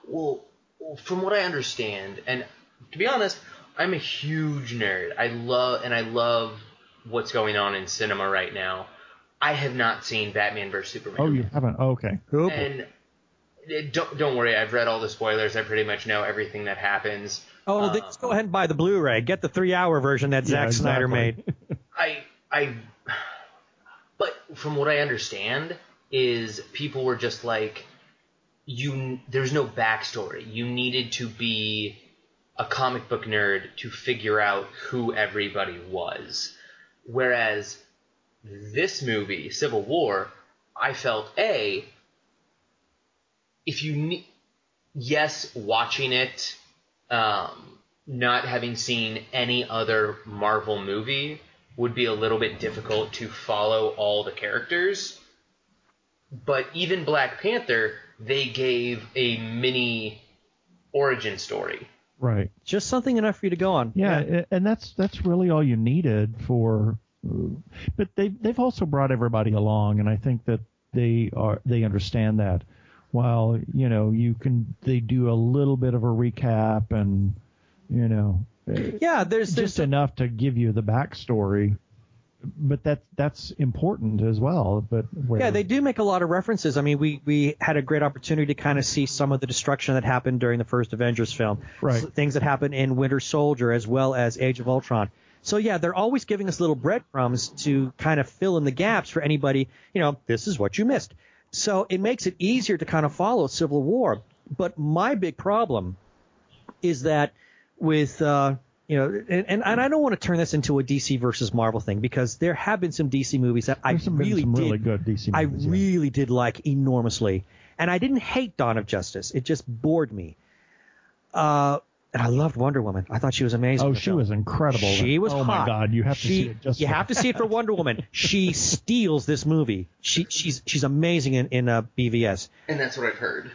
Well, well, from what I understand, and to be honest, I'm a huge nerd. I love and I love what's going on in cinema right now. I have not seen Batman vs Superman. oh you haven't oh, okay Oh, boy. And it- don't don't worry, I've read all the spoilers. I pretty much know everything that happens. oh, then just go ahead and buy the Blu-ray. Get the three-hour version that Zack Yeah, Snyder made. I I but from what I understand is people were just like you there's no backstory. You needed to be a comic book nerd to figure out who everybody was. Whereas this movie, Civil War, I felt a if you ne- yes, watching it um, not having seen any other Marvel movie would be a little bit difficult to follow all the characters. But even Black Panther, they gave a mini origin story. right Just something enough for you to go on. yeah, a- and that's that's really all you needed for but they they've also brought everybody along and I think that they are they understand that while you know you can they do a little bit of a recap and you know Yeah, there's there's just enough to give you the backstory but that that's important as well but where, Yeah, they do make a lot of references. I mean, we we had a great opportunity to kind of see some of the destruction that happened during the first Avengers film. Right. Things that happened in Winter Soldier as well as Age of Ultron. So yeah, they're always giving us little breadcrumbs to kind of fill in the gaps for anybody, you know, this is what you missed. So it makes it easier to kind of follow Civil War. But my big problem is that with uh, you know, and, and and I don't want to turn this into a DC versus Marvel thing because there have been some DC movies that I There's some, really did really good DC I yeah. really did like enormously. And I didn't hate Dawn of Justice. It just bored me. Uh, and I loved Wonder Woman. I thought she was amazing. Oh, she film. was incredible. She was oh hot. my God, you have to see it. Just you for- have to see it for Wonder Woman. She steals this movie. She she's she's amazing in in uh, BVS. And that's what I've heard.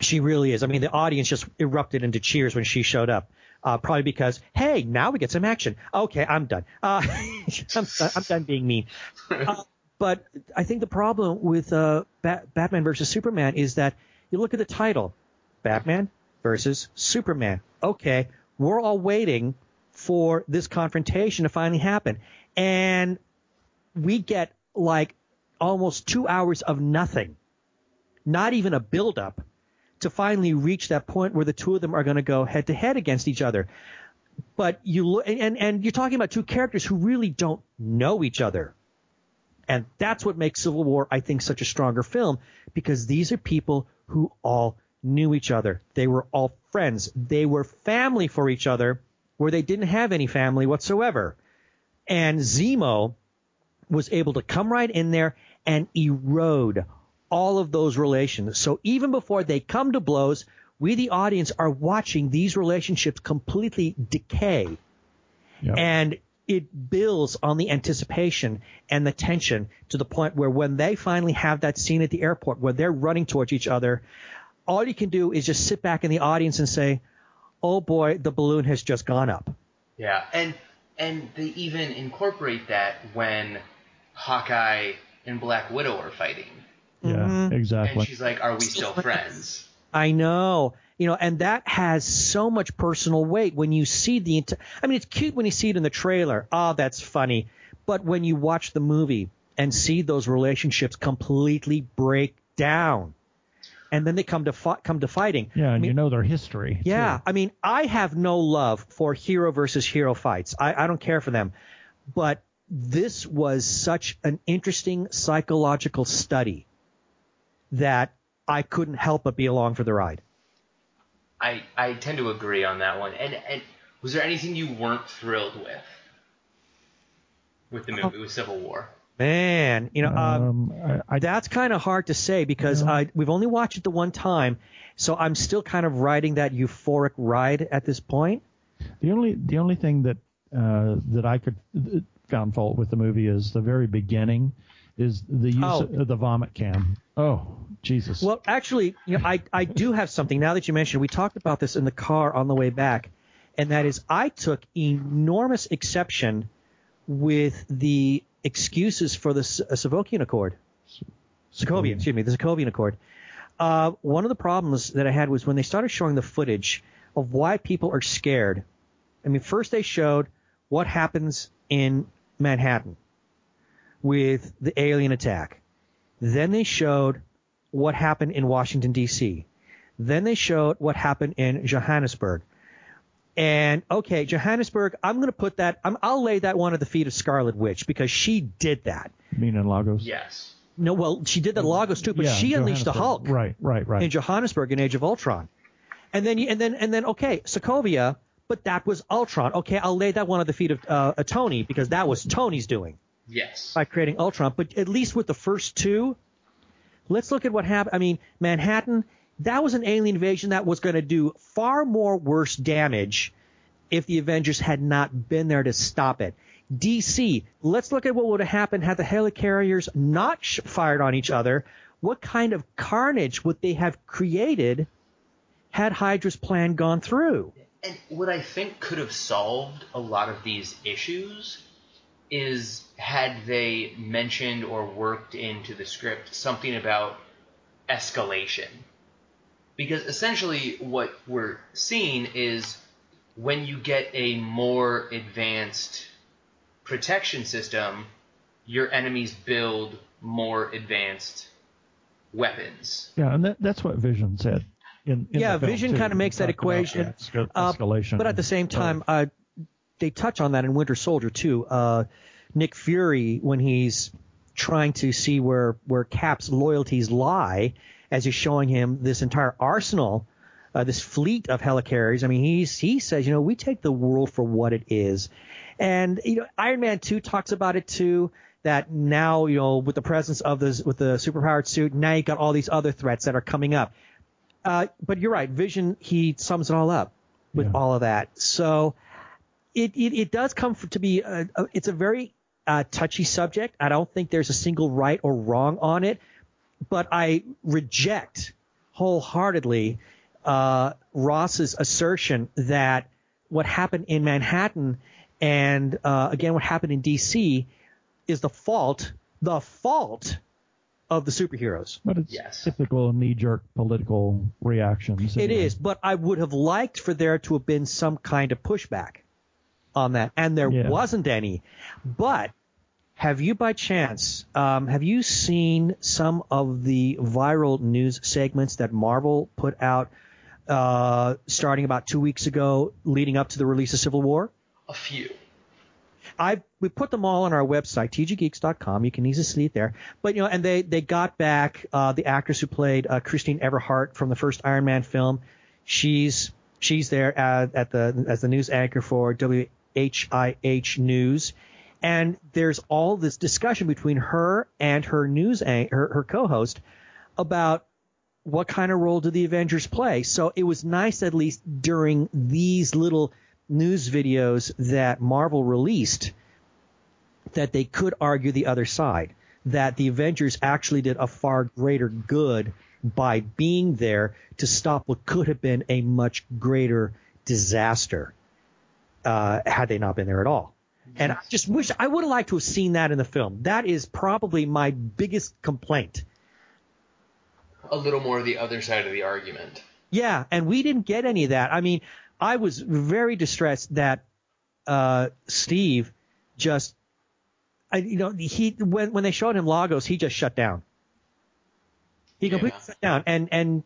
She really is. I mean, the audience just erupted into cheers when she showed up. Uh, probably because, hey, now we get some action. Okay, I'm done. Uh, I'm, done- I'm done being mean. Uh, but I think the problem with uh, Bat- Batman versus Superman is that you look at the title, Batman versus Superman. Okay, we're all waiting for this confrontation to finally happen, and we get like almost two hours of nothing, not even a build-up to finally reach that point where the two of them are going to go head to head against each other. But you look, and, and you're talking about two characters who really don't know each other. And that's what makes Civil War, I think, such a stronger film because these are people who all knew each other. They were all friends. They were family for each other where they didn't have any family whatsoever. And Zemo was able to come right in there and erode all of those relations. So even before they come to blows, we, the audience, are watching these relationships completely decay. Yep. And it builds on the anticipation and the tension to the point where when they finally have that scene at the airport where they're running towards each other, all you can do is just sit back in the audience and say, "Oh boy, the balloon has just gone up." Yeah, and and they even incorporate that when Hawkeye and Black Widow are fighting, Yeah, Mhm. exactly. and she's like, "Are we still friends?" I know. You know, and that has so much personal weight when you see the. int- I mean, it's cute when you see it in the trailer. Ah, that's funny. But when you watch the movie and see those relationships completely break down, and then they come to fi- come to fighting. yeah, I and mean, you know their history. yeah, too. I mean, I have no love for hero versus hero fights. I, I don't care for them. But this was such an interesting psychological study that I couldn't help but be along for the ride. I I tend to agree on that one. And and was there anything you weren't thrilled with with the movie um, with Civil War? Man, you know, um, Um, I, I, that's kind of hard to say because Yeah. I we've only watched it the one time, so I'm still kind of riding that euphoric ride at this point. the only the only thing that uh, that I could uh, found fault with the movie is the very beginning is the use Oh. of the vomit cam. Oh, Jesus. Well, actually, you know, I I do have something now that you mentioned. We talked about this in the car on the way back, and that is I took enormous exception with the excuses for the S- uh, Sokovian Accord. Sokovian, excuse me, the Sokovian Accord. Uh, one of the problems that I had was when they started showing the footage of why people are scared. I mean, first they showed what happens in Manhattan with the alien attack. Then they showed what happened in Washington D.C. Then they showed what happened in Johannesburg. And okay, Johannesburg, I'm going to put that. I'm, I'll lay that one at the feet of Scarlet Witch because she did that. You mean Lagos? Yes. No, well, she did that in Lagos too, but Yeah, she unleashed the Hulk Right, right, right. in Johannesburg in Age of Ultron. And then, you, and then, and then, okay, Sokovia, but that was Ultron. Okay, I'll lay that one at the feet of uh, uh, Tony because that was Tony's doing Yes. by creating Ultron. But at least with the first two, let's look at what happened. I mean, Manhattan, that was an alien invasion that was going to do far more worse damage if the Avengers had not been there to stop it. DC, let's look at what would have happened had the helicarriers not sh- fired on each other. What kind of carnage would they have created had Hydra's plan gone through? And what I think could have solved a lot of these issues is had they mentioned or worked into the script something about escalation. Because essentially what we're seeing is when you get a more advanced protection system, your enemies build more advanced weapons. yeah, and that, that's what Vision said. In, in Yeah, Vision too. kinda makes that talked about equation. the Uh, escalation. But at the same time, uh, they touch on that in Winter Soldier too. Uh, Nick Fury, when he's trying to see where where Cap's loyalties lie, as he's showing him this entire arsenal, uh, this fleet of helicarriers. I mean, he's he says, you know, we take the world for what it is, and you know, Iron Man two talks about it too. That now, you know, with the presence of this, with the superpowered suit, now you've got all these other threats that are coming up. Uh, but you're right. Vision, he sums it all up with Yeah. all of that. So it, it, it does come to be, a, a, it's a very uh, touchy subject. I don't think there's a single right or wrong on it, but I reject wholeheartedly uh, Ross's assertion that what happened in Manhattan and uh, again what happened in D.C. is the fault, the fault of the superheroes. But it's Yes. typical knee-jerk political reactions. It anyway. is, but I would have liked for there to have been some kind of pushback on that, and there Yeah. wasn't any. But have you, by chance, um, have you seen some of the viral news segments that Marvel put out uh, starting about two weeks ago, leading up to the release of Civil War? A few. I we put them all on our website tggeeks.com. You can easily see it there. But you know, and they they got back uh, the actress who played uh, Christine Everhart from the first Iron Man film. She's she's there at, at the as the news anchor for WHIH News, and there's all this discussion between her and her news her, her co-host about what kind of role do the Avengers play. So it was nice at least during these little news videos that Marvel released that they could argue the other side, that the Avengers actually did a far greater good by being there to stop what could have been a much greater disaster uh, had they not been there at all. And I just wish I would have liked to have seen that in the film. That is probably my biggest complaint. A little more of the other side of the argument. Yeah, and we didn't get any of that. I mean, I was very distressed that uh, Steve just, I, you know, he when when they showed him Lagos, he just shut down. He completely Yeah. shut down and and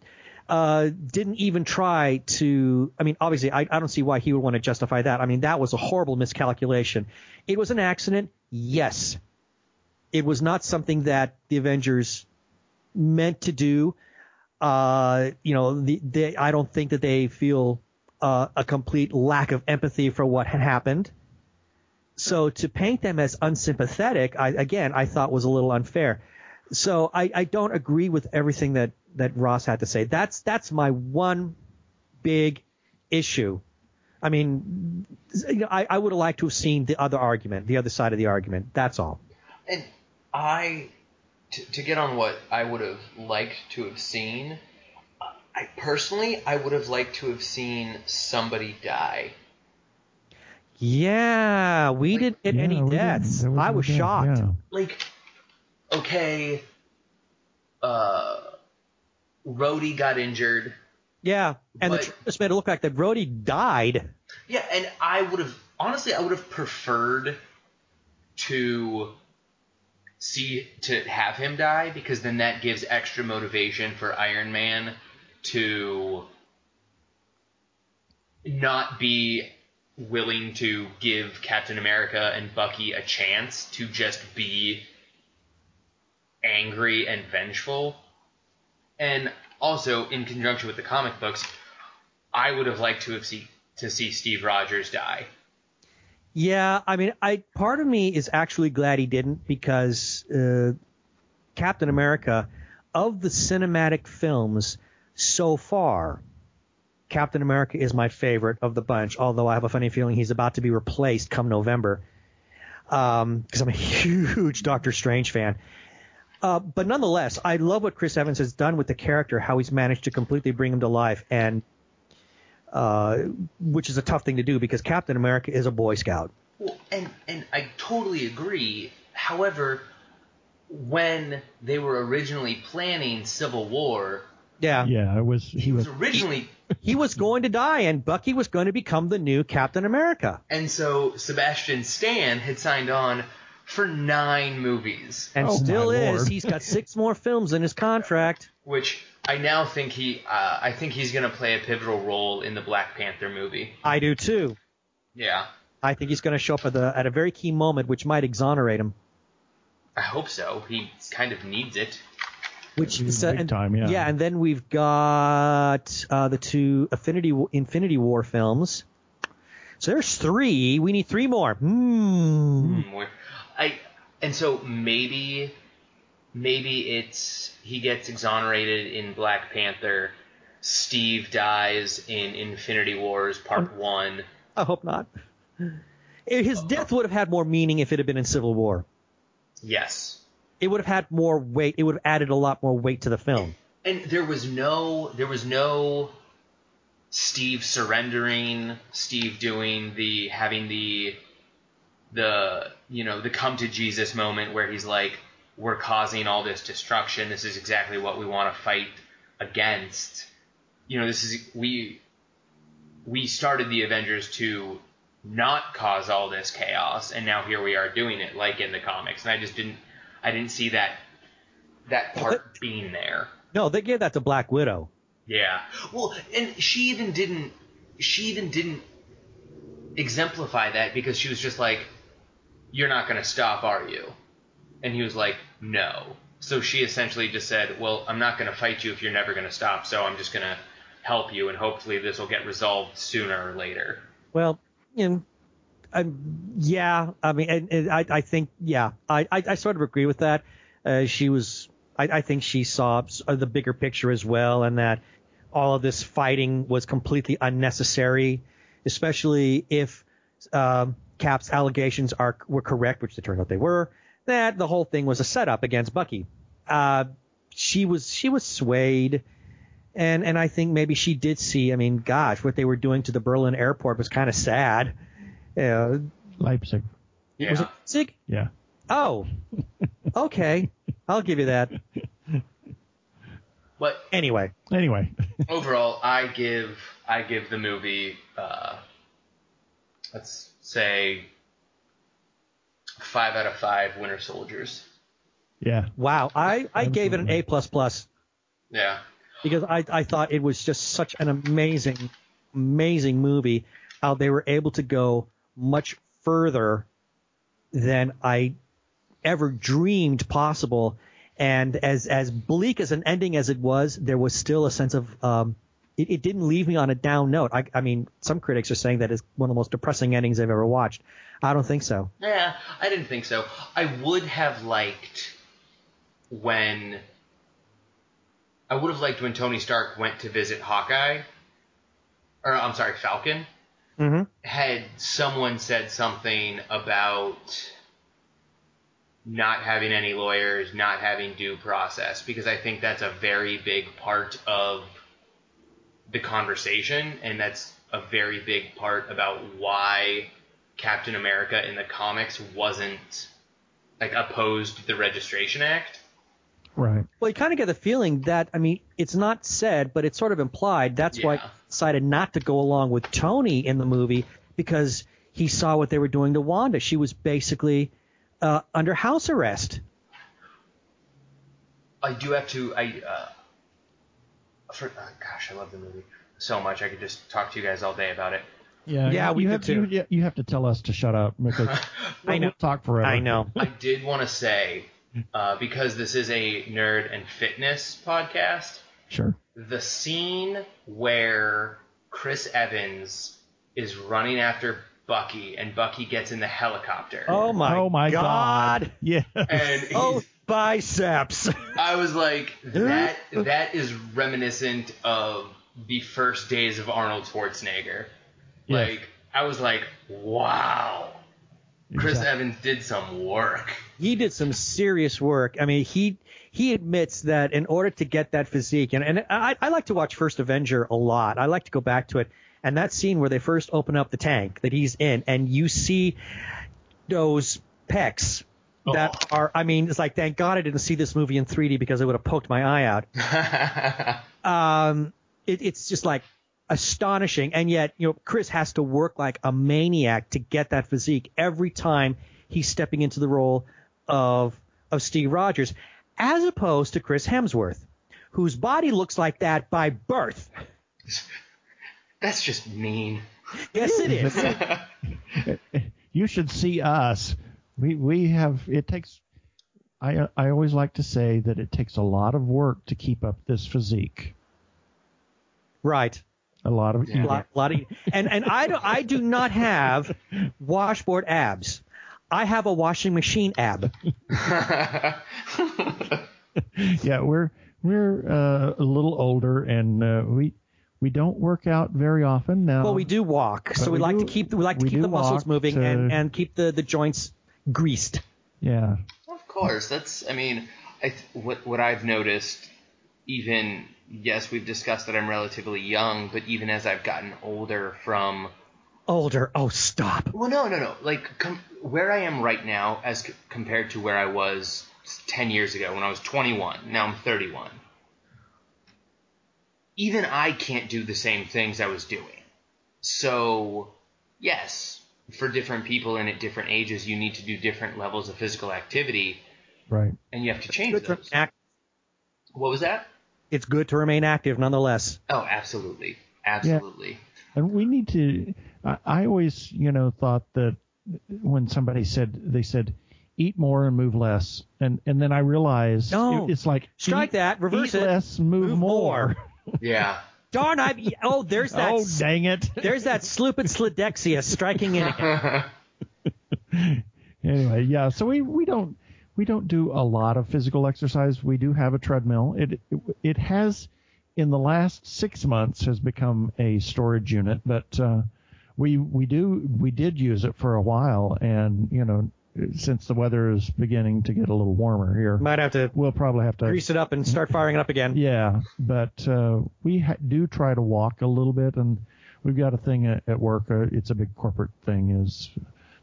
uh, didn't even try to. I mean, obviously, I, I don't see why he would want to justify that. I mean, that was a horrible miscalculation. It was an accident, yes. It was not something that the Avengers meant to do. Uh, you know, the, they, I don't think that they feel uh, a complete lack of empathy for what had happened. So to paint them as unsympathetic, I, again, I thought was a little unfair. So I, I don't agree with everything that, that Ross had to say. That's that's my one big issue. I mean, you know, I, I would have liked to have seen the other argument, the other side of the argument. That's all. And I, to, to get on what I would have liked to have seen, I personally, I would have liked to have seen somebody die. Yeah, we didn't get Yeah, any deaths. there I was shocked. yeah. Like, okay, uh, Rhodey got injured. Yeah, and But- the trailers made it look like that Rhodey died. Yeah, and I would have honestly, I would have preferred to see to have him die because then that gives extra motivation for Iron Man to not be willing to give Captain America and Bucky a chance to just be angry and vengeful. And also, in conjunction with the comic books, I would have liked to have see to see Steve Rogers die. Yeah, I mean, I part of me is actually glad he didn't because uh, Captain America, of the cinematic films so far, Captain America is my favorite of the bunch. Although I have a funny feeling he's about to be replaced come November, because I'm a huge Doctor Strange fan. Uh, but nonetheless, I love what Chris Evans has done with the character, how he's managed to completely bring him to life, and uh, which is a tough thing to do because Captain America is a Boy Scout. Well, and and I totally agree. However, when they were originally planning Civil War, Yeah. Yeah, it was. He, he was was. originally, He was going to die, and Bucky was going to become the new Captain America. and so Sebastian Stan had signed on for nine movies, And Oh, still is. Lord. He's got six more films in his contract. which I now think he, uh, I think he's going to play a pivotal role in the Black Panther movie. I do too. Yeah, I think he's going to show up at, the, at a very key moment, which might exonerate him. I hope so. He kind of needs it. Which Big so- and, time, yeah. yeah. and then we've got uh, the two Affinity Infinity War films. So there's three. We need three more. Hmm. Hmm, where- I and so maybe maybe it's he gets exonerated in Black Panther. Steve dies in Infinity Wars Part oh. One. I hope not. His uh-huh. death would have had more meaning if it had been in Civil War. Yes, It would have had more weight. It would have added a lot more weight to the film. and there was no there was no Steve surrendering, Steve doing the having the the you know the come to Jesus moment where he's like we're causing all this destruction this is exactly what we want to fight against you know this is we we started the Avengers to not cause all this chaos and now here we are doing it like in the comics and I just didn't I didn't see that that part being there No, they gave that to Black Widow. yeah. Well, and she even didn't she even didn't exemplify that because she was just like you're not going to stop, are you? And he was like, "No." So she essentially just said, "Well, I'm not going to fight you if you're never going to stop, so I'm just going to help you and hopefully this will get resolved sooner or later." Well, you know, yeah. I mean, and, and I, I think, yeah, I, I, I sort of agree with that. Uh, she was, I, I think she saw uh, the bigger picture as well, and that all of this fighting was completely unnecessary. especially if um, Cap's allegations are were correct, which it turned out they were, that the whole thing was a setup against Bucky. Uh, she was she was swayed, and and I think maybe she did see. I mean, gosh, what they were doing to the Berlin airport was kind of sad. Uh, Leipzig. Yeah. Was it Sig? Yeah. Oh, okay, I'll give you that. But Anyway, Anyway, overall, I give I give the movie uh, let's say five out of five Winter Soldiers. yeah. wow, I I gave it an A plus plus. Yeah. because I, I thought it was just such an amazing, amazing movie. How they were able to go much further than I ever dreamed possible. And as as bleak as an ending as it was, there was still a sense of um, it, it didn't leave me on a down note. I, I mean, some critics are saying that it's one of the most depressing endings they've ever watched. I don't think so. Yeah, I didn't think so. I would have liked when I would have liked when Tony Stark went to visit Hawkeye, or I'm sorry, Falcon. Mm-hmm. Had someone said something about not having any lawyers, not having due process, because I think that's a very big part of the conversation, and that's a very big part about why Captain America in the comics wasn't like opposed the Registration Act. Right. Well, you kind of get the feeling that I mean, it's not said, but it's sort of implied. That's why Yeah. he decided not to go along with Tony in the movie because he saw what they were doing to Wanda. She was basically uh, under house arrest. I do have to. I uh, for, uh, gosh, I love the movie so much. I could just talk to you guys all day about it. Yeah. Yeah, you we have did too. You, you have to tell us to shut up because I know. we'll talk forever. I know. I did want to say uh, because this is a nerd and fitness podcast. Sure. the scene where Chris Evans is running after Bucky and Bucky gets in the helicopter. Oh my, oh my God! Yeah. And he's, Oh biceps! I was like, that that is reminiscent of the first days of Arnold Schwarzenegger. Yes. Like I was like, wow, Chris Exactly. Evans did some work. he did some serious work. I mean, he he admits that in order to get that physique, and, and I, I like to watch First Avenger a lot. I like to go back to it. And that scene where they first open up the tank that he's in, and you see those pecs that are, I mean, it's like, thank God I didn't see this movie in 3D because it would have poked my eye out. um, it, it's just like astonishing. And yet, you know, Chris has to work like a maniac to get that physique every time he's stepping into the role of of Steve Rogers, as opposed to Chris Hemsworth, whose body looks like that by birth. That's just mean. Yes, it is. you should see us. We we have it takes. I I always like to say that it takes a lot of work to keep up this physique. right. A lot of Yeah. A lot, lot of, and and I do, I do not have washboard abs. I have a washing machine ab. yeah. We're we're uh, a little older and uh, we we don't work out very often now. Well, we do walk, so we, we like do- to keep we like to keep the muscles moving to- and and keep the the joints greased. Yeah. Of course, that's. I mean, I th- what what I've noticed, even yes, we've discussed that I'm relatively young, but even as I've gotten older, from Older. Oh, stop. well, no, no, no, like com- where I am right now, as c- compared to where I was ten years ago when I was 21. Now I'm 31. Even I can't do the same things I was doing. So, yes, for different people and at different ages, you need to do different levels of physical activity, Right. and you have to change Good to those. act- What was that? It's good to remain active, nonetheless. Oh, absolutely, absolutely. And we need to. I, I always, you know, thought that when somebody said they said eat more and move less, and and then I realized No. it- it's like Strike eat, that, reverse eat it, less, move, move more. Yeah. Darn, I oh, there's that. oh dang it! There's that sloop and slidexia striking in again. anyway, yeah. So we we don't we don't do a lot of physical exercise. We do have a treadmill. It it, it has in the last six months has become a storage unit, but uh, we we do we did use it for a while, and you know, since the weather is beginning to get a little warmer here, Might have to we'll probably have to grease it up and start firing it up again. Yeah, but uh, we ha- do try to walk a little bit, and we've got a thing at, at work. Uh, it's a big corporate thing. Is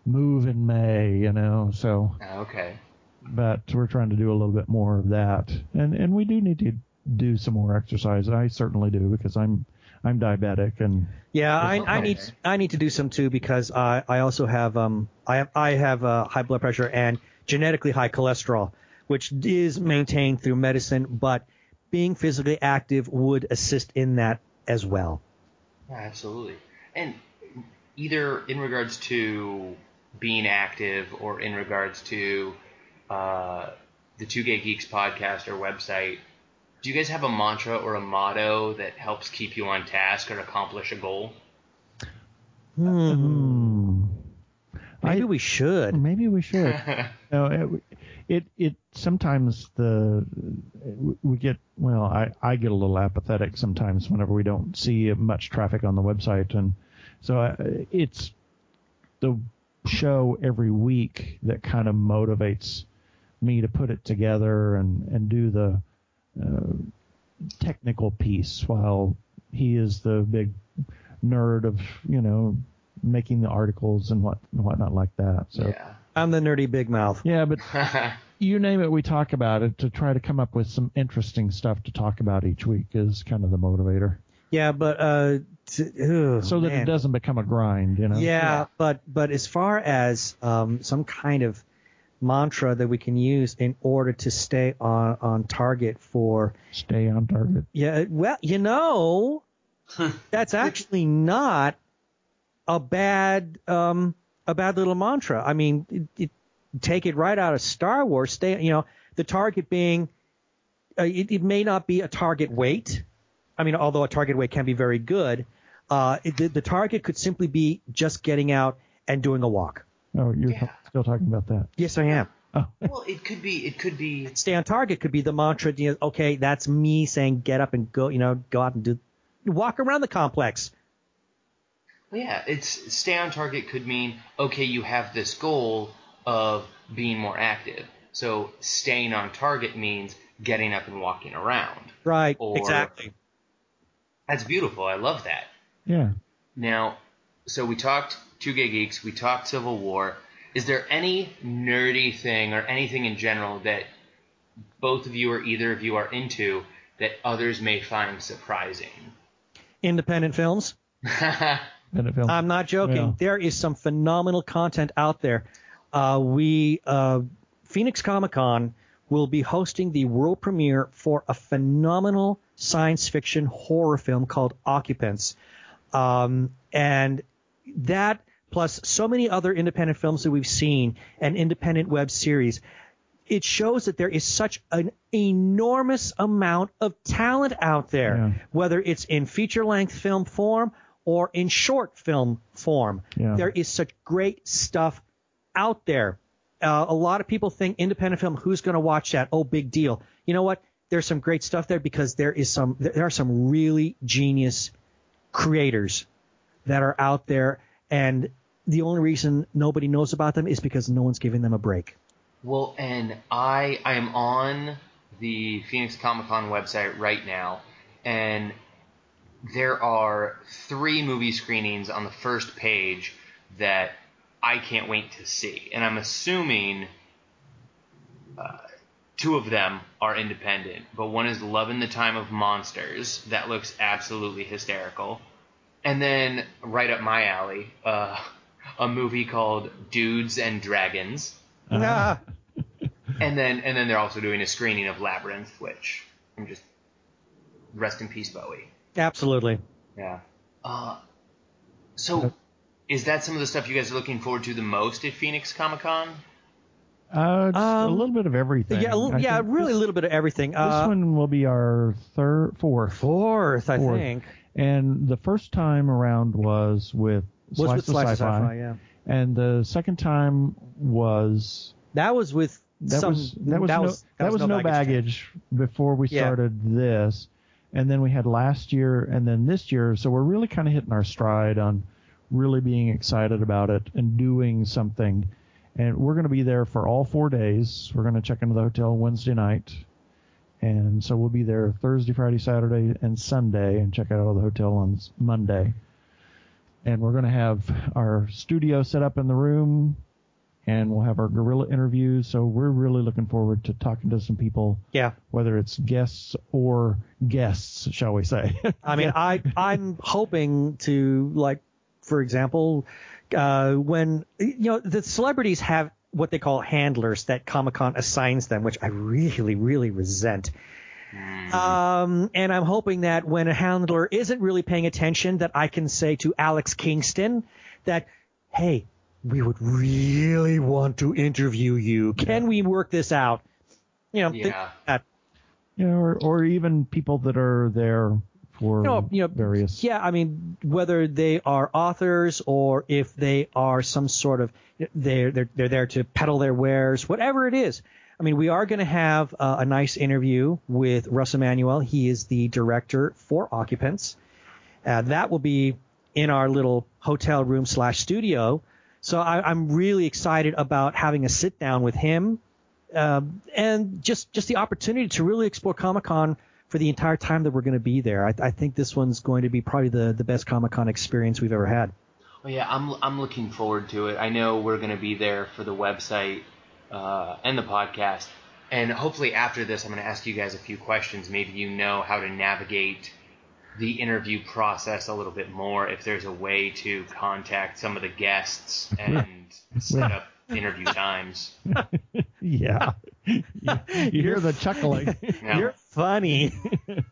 move in May, you know. So, Okay. but we're trying to do a little bit more of that, and and we do need to do some more exercise. I certainly do because I'm I'm diabetic, and Yeah, I, I need I need to do some too because I I also have um I have I have uh, high blood pressure and genetically high cholesterol, which is maintained through medicine, but being physically active would assist in that as well. Yeah, absolutely. And either in regards to being active or in regards to uh, the Two Gay Geeks podcast or website, do you guys have a mantra or a motto that helps keep you on task or accomplish a goal? hmm, Maybe I- we should. maybe we should. No, it, it it sometimes the we get well I I get a little apathetic sometimes whenever we don't see much traffic on the website and so I, it's the show every week that kind of motivates me to put it together and and do the uh, technical piece while he is the big nerd of you know making the articles and what and whatnot like that so Yeah. I'm the nerdy big mouth. yeah, but you name it, we talk about it to try to come up with some interesting stuff to talk about each week is kind of the motivator, Yeah, but uh, t- ugh, so that man. it doesn't become a grind, you know. Yeah, but but as far as um, some kind of mantra that we can use in order to stay on on target for Stay on target. yeah, well, you know, that's actually not a bad um a bad little mantra. I mean, it, it, take it right out of Star Wars. Stay, you know, the target being uh, it, it may not be a target weight. I mean, although a target weight can be very good, uh, it, the, the target could simply be just getting out and doing a walk. Oh, you're Yeah. t- still talking about that. Yes, I am. Oh, well, it could be. It could be. Stay on target could be the mantra. You know, okay, that's me saying get up and go. You know, go out and do walk around the complex. Well, yeah, it's stay on target could mean okay, you have this goal of being more active. So staying on target means getting up and walking around. Right. Or- exactly. That's beautiful. I love that. yeah. Now, so we talked Two Gay Geeks, we talked Civil War. Is there any nerdy thing or anything in general that both of you or either of you are into that others may find surprising? Independent films. And it feels, I'm not joking. Yeah. There is some phenomenal content out there. Uh, we uh, Phoenix Comic Con will be hosting the world premiere for a phenomenal science fiction horror film called Occupants, um, and that plus so many other independent films that we've seen and independent web series. It shows that there is such an enormous amount of talent out there, Yeah. whether it's in feature length film form or in short film form. Yeah. There is such great stuff out there. Uh, a lot of people think independent film, who's going to watch that? Oh, big deal. You know what? There's some great stuff there because there is some, there are some really genius creators that are out there, and the only reason nobody knows about them is because no one's giving them a break. Well, and I I am on the Phoenix Comic Con website right now, and there are three movie screenings on the first page that I can't wait to see, and I'm assuming uh, two of them are independent, but one is Love in the Time of Monsters that looks absolutely hysterical, and then right up my alley, uh, a movie called Dudes and Dragons. Ah, And then and then they're also doing a screening of Labyrinth, which I'm just rest in peace, Bowie. absolutely. Yeah. Uh, so is that some of the stuff you guys are looking forward to the most at Phoenix Comic Con? Uh, just a Um, little bit of everything. Yeah, a I yeah, think really a little bit of everything. this Uh, one will be our third, fourth, fourth, I Fourth. think, and the first time around was with was Slice with Slice of Sci-Fi, Sci-Fi. Yeah, and the second time was that was with that some. was that was no, that was no baggage, before we Yeah. started this, and then we had last year and then this year. So we're really kind of hitting our stride on really being excited about it and doing something. And we're going to be there for all four days. We're going to check into the hotel Wednesday night. And so we'll be there Thursday, Friday, Saturday, and Sunday and check out of the hotel on Monday. And we're going to have our studio set up in the room and we'll have our guerrilla interviews. So we're really looking forward to talking to some people, Yeah. whether it's guests or guests, shall we say. I mean, I I'm hoping to like, for example, uh, when you know the celebrities have what they call handlers that Comic Con assigns them, which I really really resent. Um, and I'm hoping that when a handler isn't really paying attention, that I can say to Alex Kingston that, hey, we would really want to interview you. Can we work this out? You know, Yeah. that you know, or, or even people that are there for you know, you know, various. Yeah, I mean, whether they are authors or if they are some sort of they're they're they're there to peddle their wares, whatever it is. I mean, we are going to have uh, a nice interview with Russ Emanuel. He is the director for Occupants. Uh, that will be in our little hotel room slash studio. So I, I'm really excited about having a sit down with him um, and just just the opportunity to really explore Comic Con for the entire time that we're going to be there. I, I think this one's going to be probably the the best Comic Con experience we've ever had. Well, yeah, I'm I'm looking forward to it. I know we're going to be there for the website uh, and the podcast, and hopefully after this, I'm going to ask you guys a few questions. Maybe you know how to navigate the interview process a little bit more. If there's a way to contact some of the guests and set up interview times. Yeah. you, you hear the chuckling. Yeah. You're funny.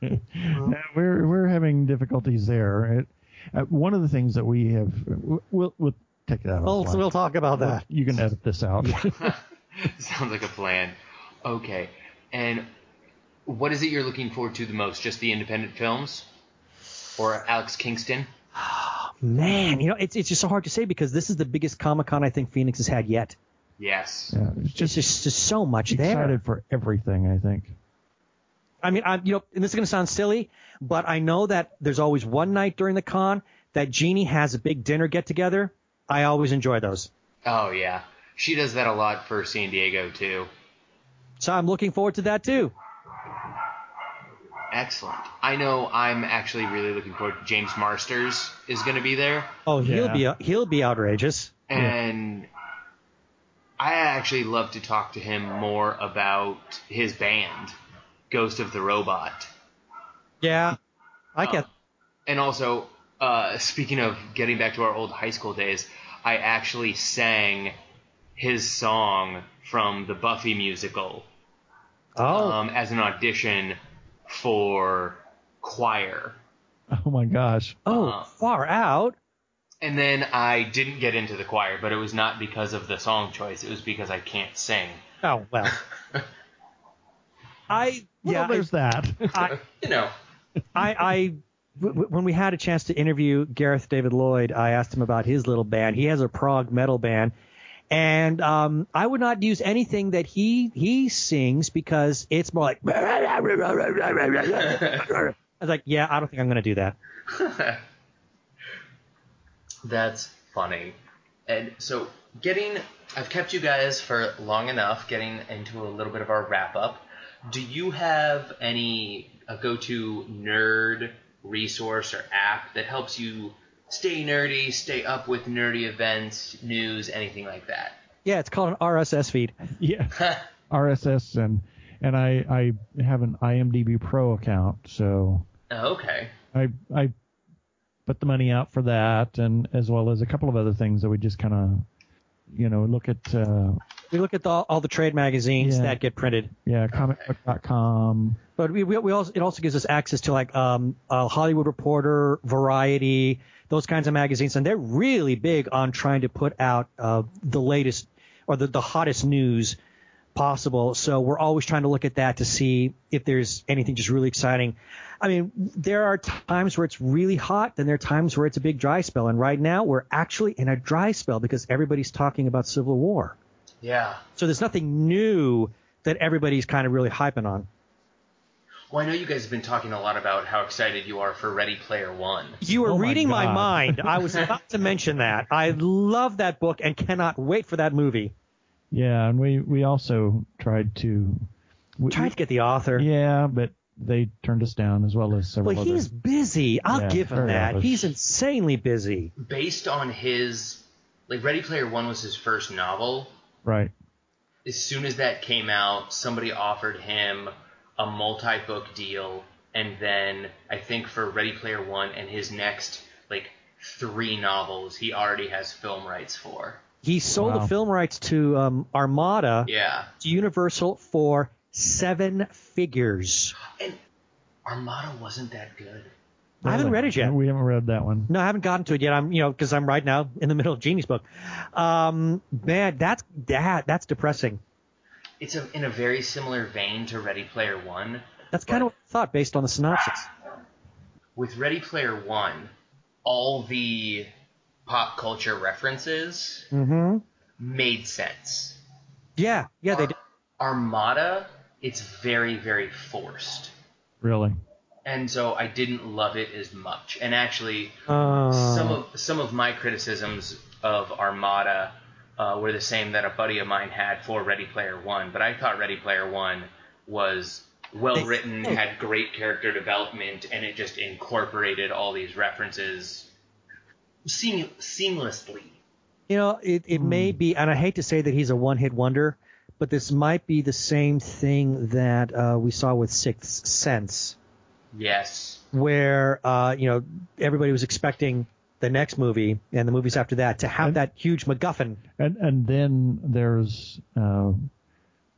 No, we're we're having difficulties there. It, uh, one of the things that we have, we'll we'll take that. we'll, we'll talk about that. You can edit this out. Sounds like a plan. Okay, and what is it you're looking forward to the most? Just the independent films, or Alex Kingston? Oh man, you know, it's it's just so hard to say because this is the biggest Comic Con I think Phoenix has had yet. Yes. Yeah, it's Just just just, just so much there. excited for everything. I think. I mean, I, you know, and this is going to sound silly, but I know that there's always one night during the con that Gini has a big dinner get together. I always enjoy those. Oh yeah, she does that a lot for San Diego too. So I'm looking forward to that too. Excellent. I know I'm actually really looking forward. To James Marsters is going to be there, Oh, he'll Yeah. be he'll be outrageous. and I actually love to talk to him more about his band, Ghost of the Robot. Yeah, I get. And also, uh, speaking of getting back to our old high school days, I actually sang his song from the Buffy musical Oh, um, as an audition for choir. Oh my gosh. oh, uh, far out. And then I didn't get into the choir, but it was not because of the song choice. It was because I can't sing. Oh well. I Well, yeah. there's that. I, You know. I, I w- w- when we had a chance to interview Gareth David Lloyd, I asked him about his little band. He has a prog metal band, and um, I would not use anything that he he sings because it's more like. I was like, yeah, I don't think I'm going to do that. That's funny. And so, getting, I've kept you guys for long enough, getting into a little bit of our wrap up. Do you have any a go to nerd resource or app that helps you stay nerdy, stay up with nerdy events, news, anything like that? Yeah, it's called an RSS feed. yeah. RSS and and I I have an IMDb Pro account, so Oh, okay. I I put the money out for that, and as well as a couple of other things that we just kind of you know look at. Uh, We look at the, all the trade magazines Yeah. that get printed. yeah, comicbook.com. But we, we, we also, it also gives us access to like um, uh, Hollywood Reporter, Variety, those kinds of magazines, and they're really big on trying to put out uh, the latest or the, the hottest news possible. So we're always trying to look at that to see if there's anything just really exciting. I mean, there are times where it's really hot, then there are times where it's a big dry spell, and right now we're actually in a dry spell because everybody's talking about Civil War. Yeah. So there's nothing new that everybody's kind of really hyping on. Well, I know you guys have been talking a lot about how excited you are for Ready Player One. You were Oh reading my, God. mind. I was about to mention that. I love that book and cannot wait for that movie. Yeah, and we we also tried to. We, Tried to get the author. Yeah, but they turned us down as well as several Well, other. he's busy. I'll Yeah, give him that. obvious. He's insanely busy. Based on his, like Ready Player One was his first novel. right. As soon as that came out, somebody offered him a multi-book deal, and then I think for Ready Player One and his next like three novels, he already has film rights for. He sold Wow. the film rights to um, Armada Yeah, to Universal for seven figures. and Armada wasn't that good. I haven't read it yet. We haven't read that one. No, I haven't gotten to it yet. I'm, you know, because I'm right now in the middle of Gini's book. Um, man, that's that that's depressing. It's a, in a very similar vein to Ready Player One. That's kind of what I thought based on the synopsis. with Ready Player One, all the pop culture references Mm-hmm. made sense. Yeah, yeah, they did. Armada, it's very, very forced. Really. And so I didn't love it as much. And actually, Uh, some of some of my criticisms of Armada uh, were the same that a buddy of mine had for Ready Player One. But I thought Ready Player One was well written, had great character development, and it just incorporated all these references seam- seamlessly. You know, it, it may be, and I hate to say that he's a one hit wonder, but this might be the same thing that uh, we saw with Sixth Sense, Yes. where, uh, you know, everybody was expecting the next movie and the movies after that to have that huge MacGuffin. And and then there's uh,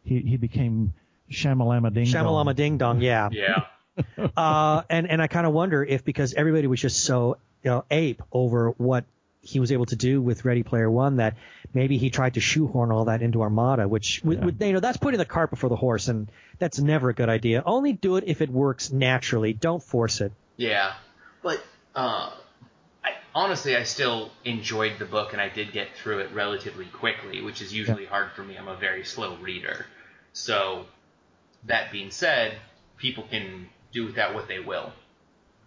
he he became Shamalama Ding Shamalama Ding Dong, yeah. Yeah. Uh, and, and I kind of wonder if because everybody was just so, you know, ape over what he was able to do with Ready Player One that maybe he tried to shoehorn all that into Armada, which, Yeah. w- you know, that's putting the cart before the horse, and that's never a good idea. Only do it if it works naturally. Don't force it. Yeah, but uh, I, honestly, I still enjoyed the book, and I did get through it relatively quickly, which is usually hard for me. I'm a very slow reader. So, that being said, people can do with that what they will.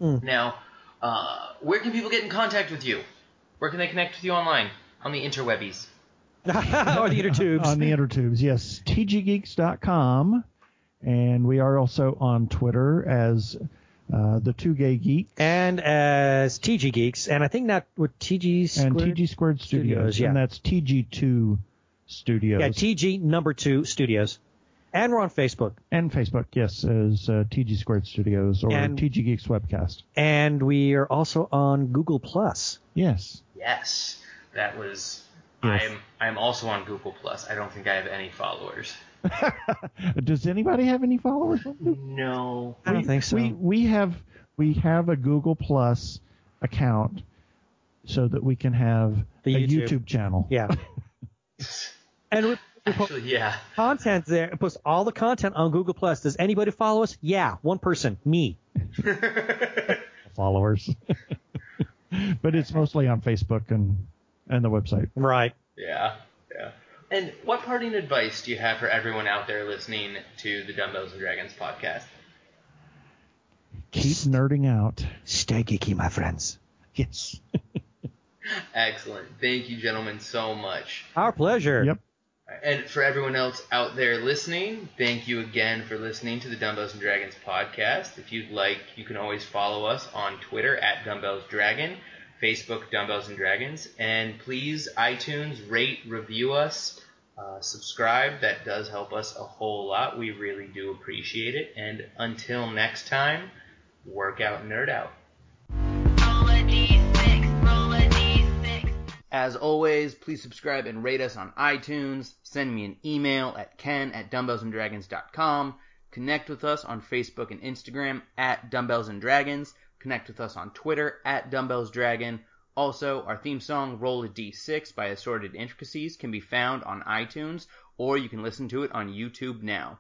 Mm. Now, uh, where can people get in contact with you? Where can they connect with you online? On the interwebbies. or the inner tubes. on the intertubes. Yes, tggeeks.com, and we are also on Twitter as uh, the Two Gay Geek and as TG Geeks, and I think that with TG and TG Squared Studios, Studios, yeah. and that's TG2 Studios. yeah, TG number two studios, and we're on Facebook. and Facebook, yes, as uh, TG Squared Studios or And- TG Geeks Webcast. And we are also on Google Plus. Yes. Yes, that was. Yes. I'm I'm also on Google Plus. I don't think I have any followers. Does anybody have any followers? on Google? No. I don't we, think so. We we have we have a Google Plus account so that we can have The a YouTube. YouTube channel. Yeah. and we, we put Actually, yeah. content there. We post all the content on Google Plus. Does anybody follow us? Yeah, one person, me. followers. but it's mostly on Facebook and and the website. Right. Yeah, yeah. And what parting advice do you have for everyone out there listening to the Dumbbells and Dragons podcast? Keep nerding out. Stay geeky, my friends. Yes. Excellent. Thank you, gentlemen, so much. Our pleasure. Yep. And for everyone else out there listening, thank you again for listening to the Dumbbells and Dragons podcast. If you'd like, you can always follow us on Twitter at Dumbbells Dragon, Facebook Dumbbells and Dragons, and please iTunes rate, review us, uh, subscribe. That does help us a whole lot. We really do appreciate it. And until next time, work out, nerd out. Roll a d6, roll a d6. As always, please subscribe and rate us on iTunes. Send me an email at ken at dumbbellsanddragons.com. Connect with us on Facebook and Instagram at Dumbbells and Dragons. Connect with us on Twitter at Dumbbells Dragon. Also, our theme song Roll a D6 by Assorted Intricacies can be found on iTunes or you can listen to it on YouTube now.